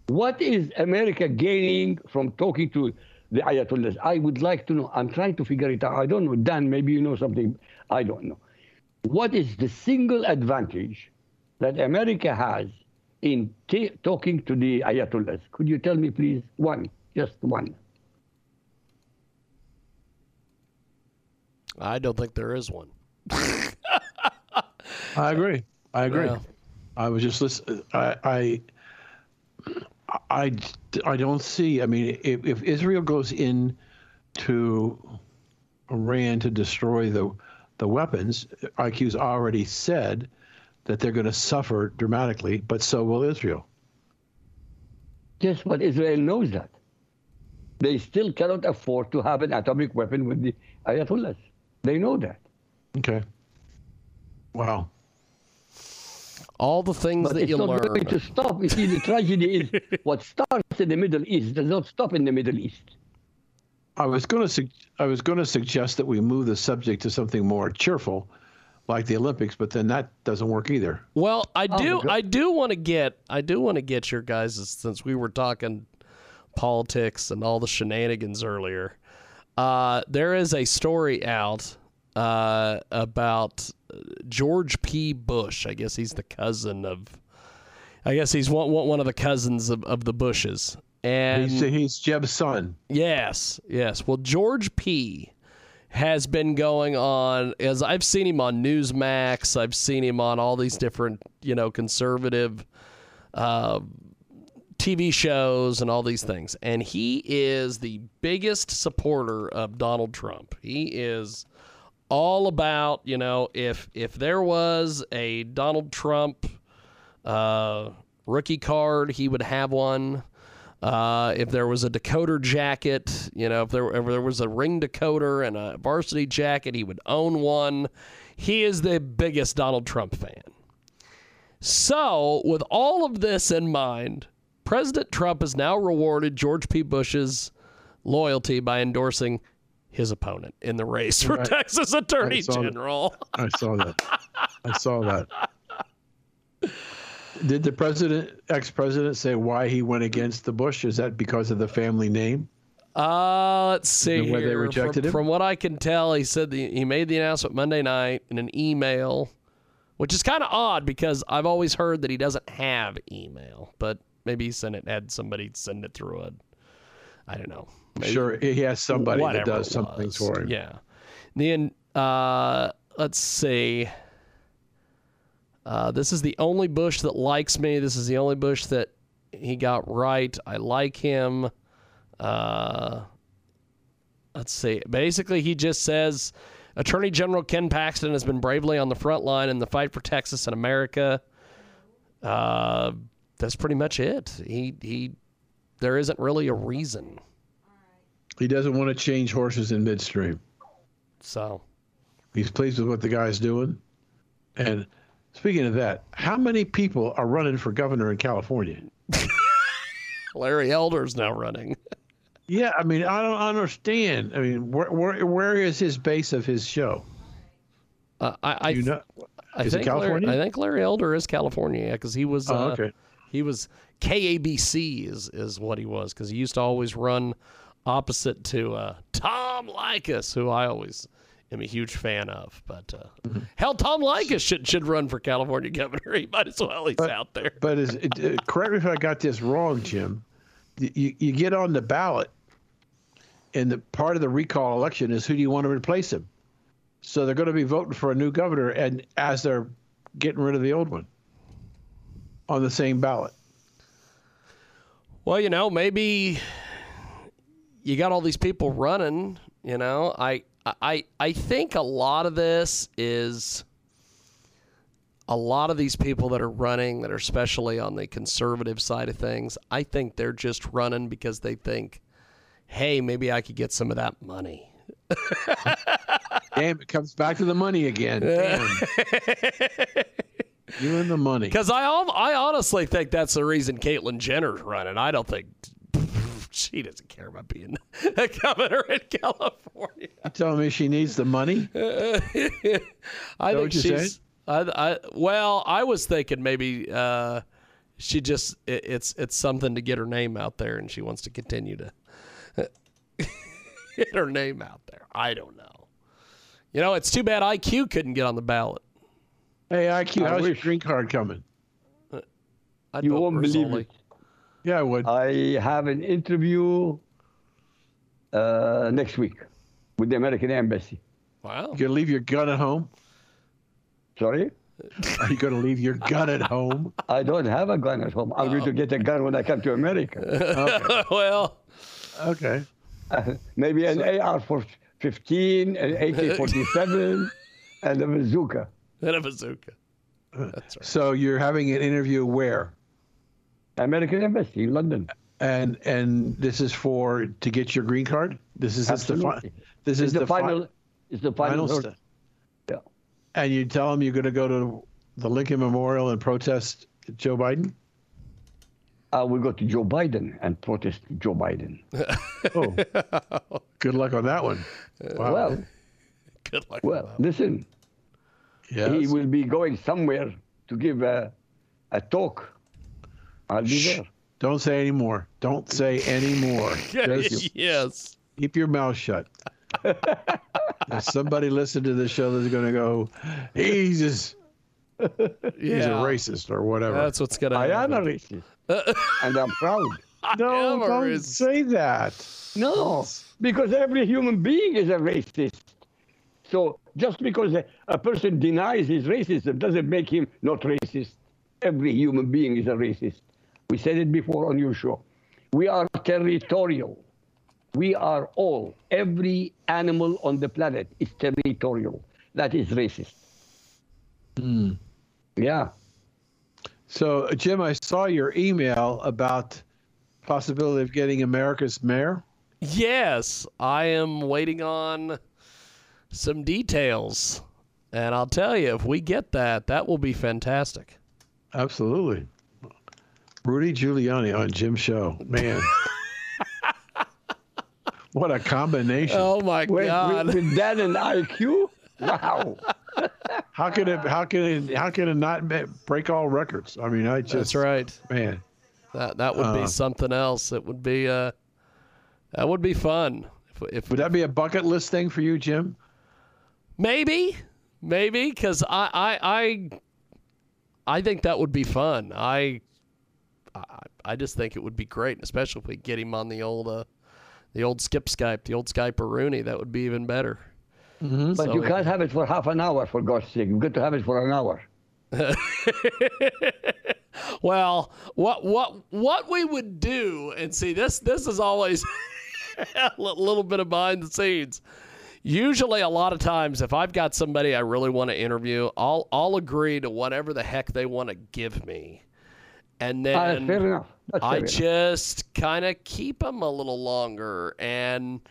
S3: What is America gaining from talking to the Ayatollahs? I would like to know. I'm trying to figure it out. I don't know. Dan, maybe you know something. I don't know. What is the single advantage that America has in ta talking to the Ayatollahs? Could you tell me, please? One, just one.
S1: I don't think there is one.
S2: I agree. I agree.
S1: Yeah.
S2: I was just listening. I, I, I, I don't see. I mean, if, if Israel goes in to Iran to destroy the the weapons, IQ's already said that they're going to suffer dramatically, but so will Israel.
S3: Guess what? Israel knows that. They still cannot afford to have an atomic weapon with the Ayatollahs. They know that.
S2: Okay. Wow.
S1: All the things
S3: But
S1: that
S3: it's
S1: you
S3: not
S1: learn.
S3: going to stop. You see, the tragedy is what starts in the Middle East does not stop in the Middle East.
S2: I was going to sug- I was going to suggest that we move the subject to something more cheerful, like the Olympics, but then that doesn't work either.
S1: Well, I do.
S3: my God.
S1: I do want to get. I do want to get your guys since we were talking politics and all the shenanigans earlier. Uh, there is a story out uh, about George P. Bush. I guess he's the cousin of. I guess he's one one of the cousins of, of the Bushes. And
S2: He's, he's Jeb's son.
S1: Yes, yes. Well, George P has been going on as I've seen him on Newsmax. I've seen him on all these different, you know, conservative uh, TV shows and all these things. And he is the biggest supporter of Donald Trump. He is all about, you know, if if there was a Donald Trump uh, rookie card, he would have one. Uh, if there was a decoder jacket, you know, if there, if there was a ring decoder and a varsity jacket, he would own one. He is the biggest Donald Trump fan. So, with all of this in mind, President Trump has now rewarded George P. Bush's loyalty by endorsing his opponent in the race for
S2: Right.
S1: Texas Attorney
S2: that.
S1: General.
S2: I saw that. I saw that. Did the president, ex-president, say why he went against the Bush? Is that because of the family name?
S1: Uh, let's see
S2: The way they rejected
S1: from,
S2: him?
S1: from what I can tell, he said the, he made the announcement Monday night in an email, which is kind of odd because I've always heard that he doesn't have email, but maybe he sent it had somebody send it through a, I don't know.
S2: Sure, he has somebody that does
S1: it
S2: some
S1: was.
S2: things for him.
S1: Yeah. Then uh, let's see. Uh, this is the only Bush that likes me. This is the only Bush that he got right. I like him. Uh, let's see. Basically, he just says Attorney General Ken Paxton has been bravely on the front line in the fight for Texas and America. Uh, that's pretty much it. He he. There isn't really a reason.
S2: He doesn't want to change horses in midstream.
S1: So
S2: He's pleased with what the guy's doing. And speaking of that, how many people are running for governor in California?
S1: Larry Elder's now running.
S2: Yeah, I mean, I don't understand. I mean, where where, where is his base of his show?
S1: Uh, I I,
S2: You know,
S1: I
S2: is it
S1: think
S2: California?
S1: Larry, I think Larry Elder is California because he was.
S2: Oh,
S1: uh,
S2: okay.
S1: He was KABC is is what he was because he used to always run opposite to uh, Tom Leykis, who I always am a huge fan of. But uh,
S2: Mm-hmm.
S1: hell, Tom Leykis should should run for California governor. He might as well. He's out there.
S2: But is, uh, correct me if I got this wrong, Jim. You, you get on the ballot, and the part of the recall election is who do you want to replace him. So they're going to be voting for a new governor, and as they're getting rid of the old one on the same ballot.
S1: Well, you know, maybe you got all these people running. You know, I I I think a lot of this is a lot of these people that are running that are especially on the conservative side of things. I think they're just running because they think, hey, maybe I could get some of that money.
S2: Damn, it comes back to the money again. Damn. you and the money.
S1: Because I I honestly think that's the reason Caitlyn Jenner's running. I don't think she doesn't care about being a governor in California.
S2: You telling me she needs the money?
S1: I think
S2: what you
S1: she's. I, I well, I was thinking maybe uh, she just it, it's it's something to get her name out there, and she wants to continue to get her name out there. I don't know. You know, it's too bad IQ couldn't get on the ballot.
S2: Hey, IQ,
S3: I
S2: how's your
S3: wish.
S2: green card coming?
S1: I'd
S3: You
S1: vote
S3: won't believe
S1: Rassooli.
S3: it.
S2: Yeah, I would.
S3: I have an interview uh, next week with the American Embassy.
S1: Wow.
S2: You gonna leave your gun at home?
S3: Sorry?
S2: Are you gonna leave your gun at home?
S3: I don't have a gun at home. I'm going to get a gun when I come to America.
S1: well,
S2: Okay.
S3: Maybe an AR-15, an AK-47, and a bazooka.
S1: and a bazooka. That's right.
S2: So you're having an interview where?
S3: American Embassy in London.
S2: And and this is for to get your green card. This is this the fi- this is
S3: It's the,
S2: fi-
S3: final. It's the
S2: final
S3: final.
S2: step.
S3: yeah.
S2: And you tell them you're going to go to the Lincoln Memorial and protest Joe Biden.
S3: Uh, I will go to Joe Biden and protest Joe Biden.
S2: Oh, good luck on that one. Wow.
S3: Well,
S1: Good luck.
S3: well, listen.
S2: yes.
S3: He will be going somewhere to give a, a talk. I'll be
S2: Shh.
S3: there.
S2: Don't say any more. Don't say any more.
S1: Yes.
S2: keep your mouth shut. if somebody listen to this show that's going to go, he's just, he's a racist or whatever.
S1: That's what's gonna happen.
S3: I am
S1: happen.
S3: a racist, and I'm proud.
S2: no, don't
S1: racist.
S2: say that.
S3: No, because every human being is a racist. So just because a, a person denies his racism doesn't make him not racist. Every human being is a racist. We said it before on your show. We are territorial. We are all, every animal on the planet is territorial. That is racist. Hmm. Yeah.
S2: So, Jim, I saw your email about possibility of getting America's mayor.
S1: Yes, I am waiting on some details. And I'll tell you, if we get that, that will be fantastic.
S2: Absolutely. Rudy Giuliani on Jim's show. Man. what a combination.
S1: Oh my
S3: With,
S1: God.
S3: with, with that and IQ? Wow.
S2: How could it how can it how can it not break all records? I mean, I just
S1: That's right.
S2: man.
S1: That that would be
S2: Uh.
S1: something else. It would be uh that would be fun. If, if
S2: Would that be a bucket list thing for you, Jim?
S1: maybe, maybe because I, I I I think that would be fun. I I just think it would be great, especially if we get him on the old uh the old skip Skype, the old Skype Rooney. That would be even better.
S3: But
S1: So
S3: you can't have it for half an hour, for God's sake. You've got to have it for an hour.
S1: Well, what what what we would do, and see this this is always a little bit of behind the scenes. Usually, a lot of times, if I've got somebody I really want to interview, I'll I'll agree to whatever the heck they want to give me, and
S3: that's
S1: then
S3: fair enough. That's
S1: I
S3: fair enough.
S1: just kind of keep them a little longer, and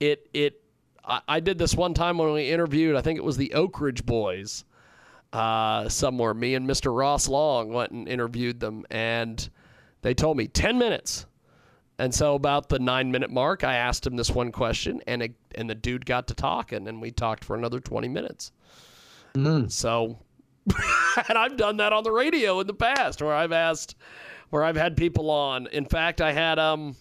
S1: it it. I, I did this one time when we interviewed. I think it was the Oak Ridge Boys, uh, somewhere. Me and Mr. Ross Long went and interviewed them, and they told me ten minutes. And so about the nine minute mark, I asked him this one question, and it, and the dude got to talking, and we talked for another twenty minutes. So, and I've done that on the radio in the past where I've asked, where I've had people on. In fact, I had um,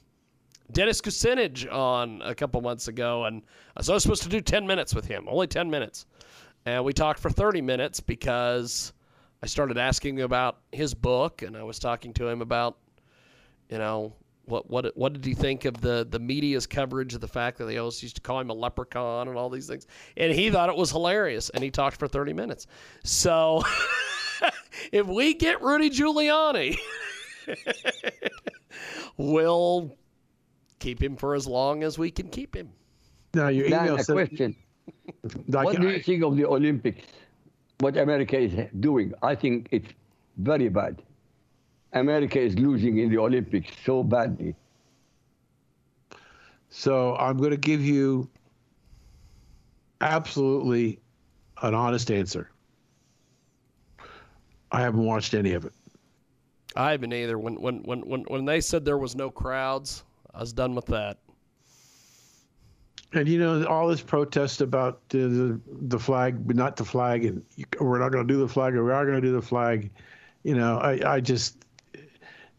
S1: Dennis Kucinich on a couple months ago, and so I was supposed to do 10 minutes with him, only 10 minutes. And we talked for 30 minutes because I started asking about his book, and I was talking to him about, you know, what what what did he think of the the media's coverage of the fact that they always used to call him a leprechaun and all these things? And he thought it was hilarious, and he talked for 30 minutes. So if we get Rudy Giuliani, we'll keep him for as long as we can keep him.
S2: Now your
S3: Dan,
S2: email
S3: a
S2: said,
S3: question.
S2: like,
S3: What do
S2: I-
S3: you think of the Olympics? What America is doing? I think it's very bad. America is losing in the Olympics so badly.
S2: So I'm going to give you absolutely an honest answer. I haven't watched any of it.
S1: I haven't either. When when when when when they said there was no crowds, I was done with that.
S2: And you know all this protest about the the, the flag, but not the flag, and you, we're not going to do the flag, or we are going to do the flag. You know, I, I just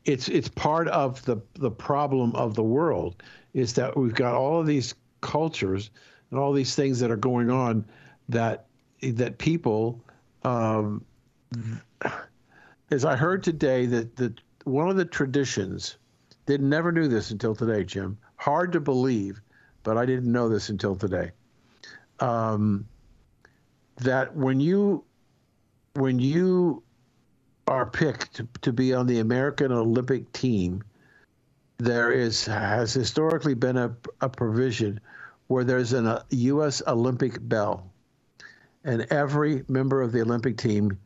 S2: it's it's part of the the problem of the world is that we've got all of these cultures and all these things that are going on that that people um, as I heard today that that one of the traditions did never knew this until today, Jim. Hard to believe, but I didn't know this until today. Um, that when you when you are picked to, to be on the American Olympic team, there is has historically been a, a provision where there's an, a U.S. Olympic bell, and every member of the Olympic team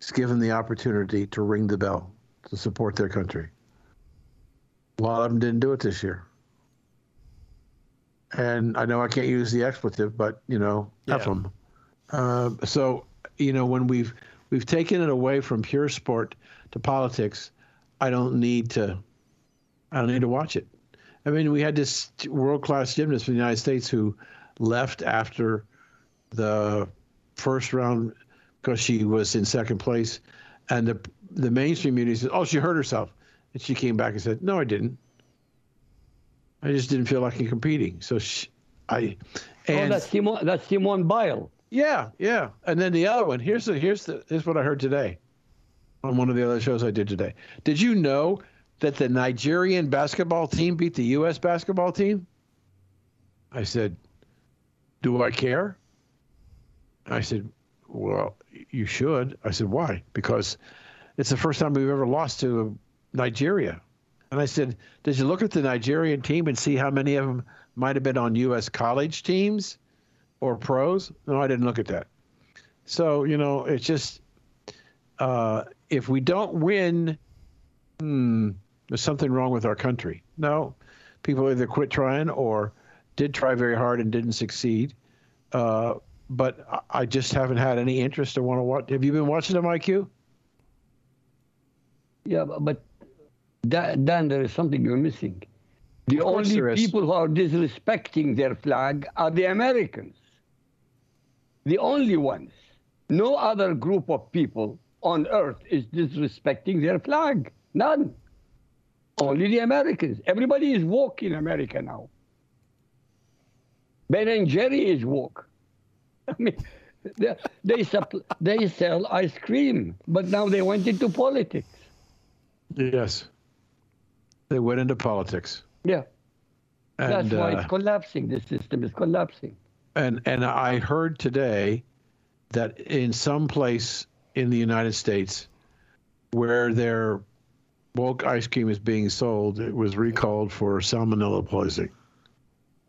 S2: is given the opportunity to ring the bell to support their country. A lot of them didn't do it this year. And I know I can't use the expletive, but you know, F them. Uh, so you know, when we've we've taken it away from pure sport to politics, I don't need to. I don't need to watch it. I mean, we had this world class gymnast from the United States who left after the first round because she was in second place, and the the mainstream media said, "Oh, she hurt herself," and she came back and said, "No, I didn't. I just didn't feel like competing." So she, I,
S3: oh,
S2: and
S3: that's Simone, that's Simone Biles.
S2: Yeah, yeah. And then the other one. Here's the here's the here's what I heard today on one of the other shows I did today. Did you know that the Nigerian basketball team beat the U.S. basketball team? I said, "Do I care?" I said, "Well, you should." I said, "Why?" Because it's the first time we've ever lost to Nigeria. And I said, "Did you look at the Nigerian team and see how many of them might have been on U.S. college teams?" Or pros. No, I didn't look at that. So you know, it's just uh, if we don't win, hmm, there's something wrong with our country. No, people either quit trying or did try very hard and didn't succeed. Uh, but I- just haven't had any interest or want to watch. Have you been watching them, IQ?
S3: Yeah, but, Dan, there is something you're missing. The only people who are disrespecting their flag are the Americans. The only ones. No other group of people on earth is disrespecting their flag. None. Only the Americans. Everybody is woke in America now. Ben and Jerry is woke. I mean, they, they, they sell ice cream, but now they went into politics.
S2: Yes. They went into politics.
S3: Yeah.
S2: And,
S3: That's why
S2: uh,
S3: it's collapsing. The system is collapsing.
S2: And and I heard today that in some place in the United States where their bulk ice cream is being sold, it was recalled for salmonella poisoning.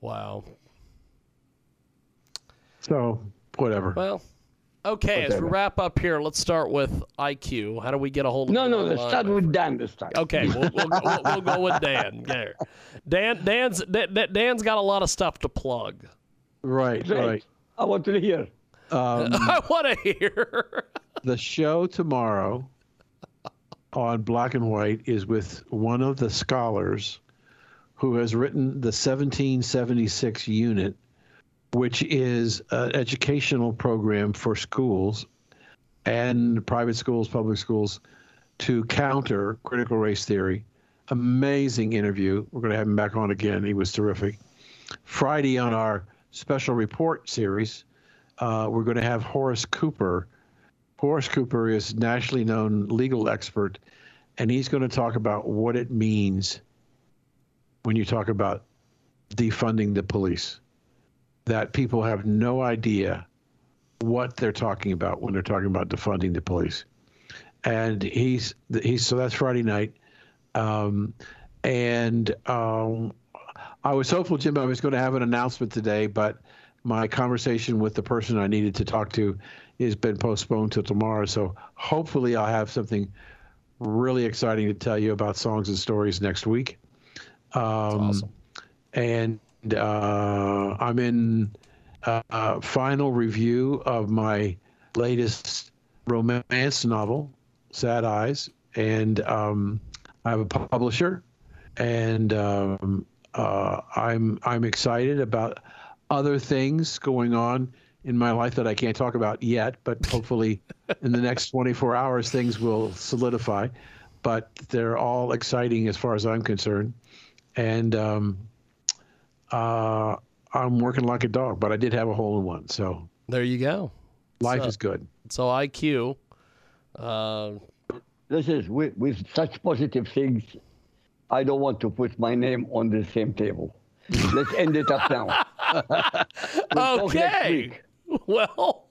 S1: Wow.
S2: So whatever.
S1: Well, okay. As we wrap up here, let's start with IQ. How do we get a hold of?
S3: No, no,
S1: online?
S3: let's start with Dan this time.
S1: Okay, we'll, we'll, we'll, we'll go with Dan. There, Dan. Dan's Dan, Dan's got a lot of stuff to plug.
S2: Right,
S3: Great.
S2: right.
S3: I want to hear.
S2: Um,
S1: I want to hear.
S2: the show tomorrow on Black and White is with one of the scholars who has written the 1776 Unites, which is an educational program for schools and private schools, public schools, to counter critical race theory. Amazing interview. We're going to have him back on again. He was terrific. Friday on our special report series, uh, we're going to have Horace Cooper. Horace Cooper is nationally known legal expert, and he's going to talk about what it means when you talk about defunding the police. That people have no idea what they're talking about when they're talking about defunding the police. And he's he's so that's Friday night, um, and um, I was hopeful, Jim, I was going to have an announcement today, but my conversation with the person I needed to talk to has been postponed till tomorrow. So hopefully, I'll have something really exciting to tell you about songs and stories next week. Um,
S1: awesome.
S2: And uh, I'm in uh, a final review of my latest romance novel, Sad Eyes, and um, I have a publisher, and um, uh, I'm I'm excited about other things going on in my life that I can't talk about yet, but hopefully in the next 24 hours things will solidify. But they're all exciting as far as I'm concerned, and um, uh, I'm working like a dog. But I did have a hole in one, so
S1: there you go.
S2: Life
S1: so,
S2: is good.
S1: So IQ. Uh,
S3: this is with, with such positive things. I don't want to put my name on the same table. Let's end it up
S1: now. okay. Well,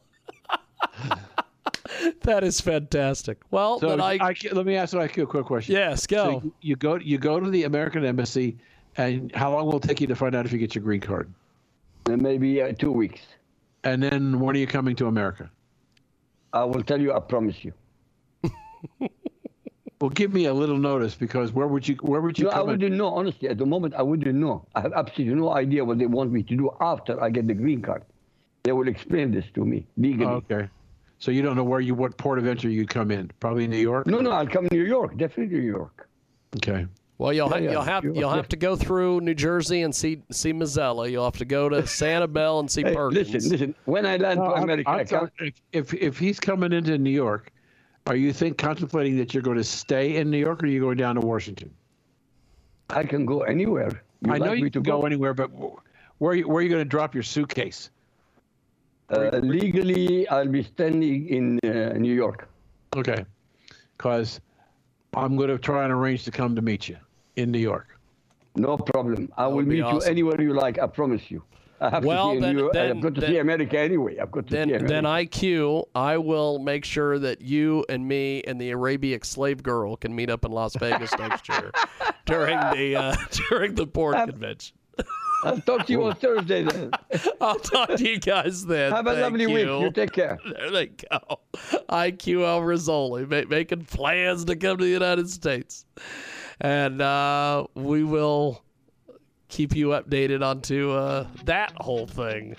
S1: that is fantastic. Well,
S2: so
S1: I,
S2: I, let me ask you a quick question.
S1: Yes, go. So
S2: you, you go you go to the American embassy, and how long will it take you to find out if you get your green card?
S3: maybe uh, two weeks.
S2: And then when are you coming to America?
S3: I will tell you. I promise you.
S2: well, give me a little notice because where would you where would you?
S3: No,
S2: I
S3: wouldn't
S2: in?
S3: know. Honestly, at the moment, I wouldn't know. I have absolutely no idea what they want me to do after I get the green card. They will explain this to me legally.
S2: Okay. So you don't know where you what port of entry you'd come in? Probably New York.
S3: No, no, I'll come New York. Definitely New York.
S2: Okay.
S1: Well, you'll ha- yeah, you'll have you'll have to go through New Jersey and see see Mazzella. You'll have to go to Santa Sanibel and see
S3: hey,
S1: Perkins.
S3: Listen, listen. When I land
S2: no,
S3: to America,
S2: I'm, I'm if, if if he's coming into New York, are you think contemplating that you're going to stay in New York, or are you going down to Washington?
S3: I can go anywhere.
S2: You I know you can go, go, anywhere, but where are you, where are you going to drop your suitcase?
S3: Uh, legally, I'll be standing in uh, New York.
S2: Okay, because I'm going to try and arrange to come to meet you in New York.
S3: No problem. I will meet awesome. you anywhere you like. I promise you.
S1: Well, then,
S3: New,
S1: then,
S3: I've got to
S1: then,
S3: see America anyway. I've got to
S1: then,
S3: see America.
S1: Then IQ, I will make sure that you and me and the Arabic slave girl can meet up in Las Vegas next year during the uh, during the port
S3: I'm,
S1: convention.
S3: I'll talk to you on Thursday then.
S1: I'll talk to you guys then.
S3: Have a
S1: Thank
S3: lovely
S1: you.
S3: week. You take care.
S1: There they go. IQ Rassooli ma- making plans to come to the United States. And uh, we will keep you updated onto uh, that whole thing.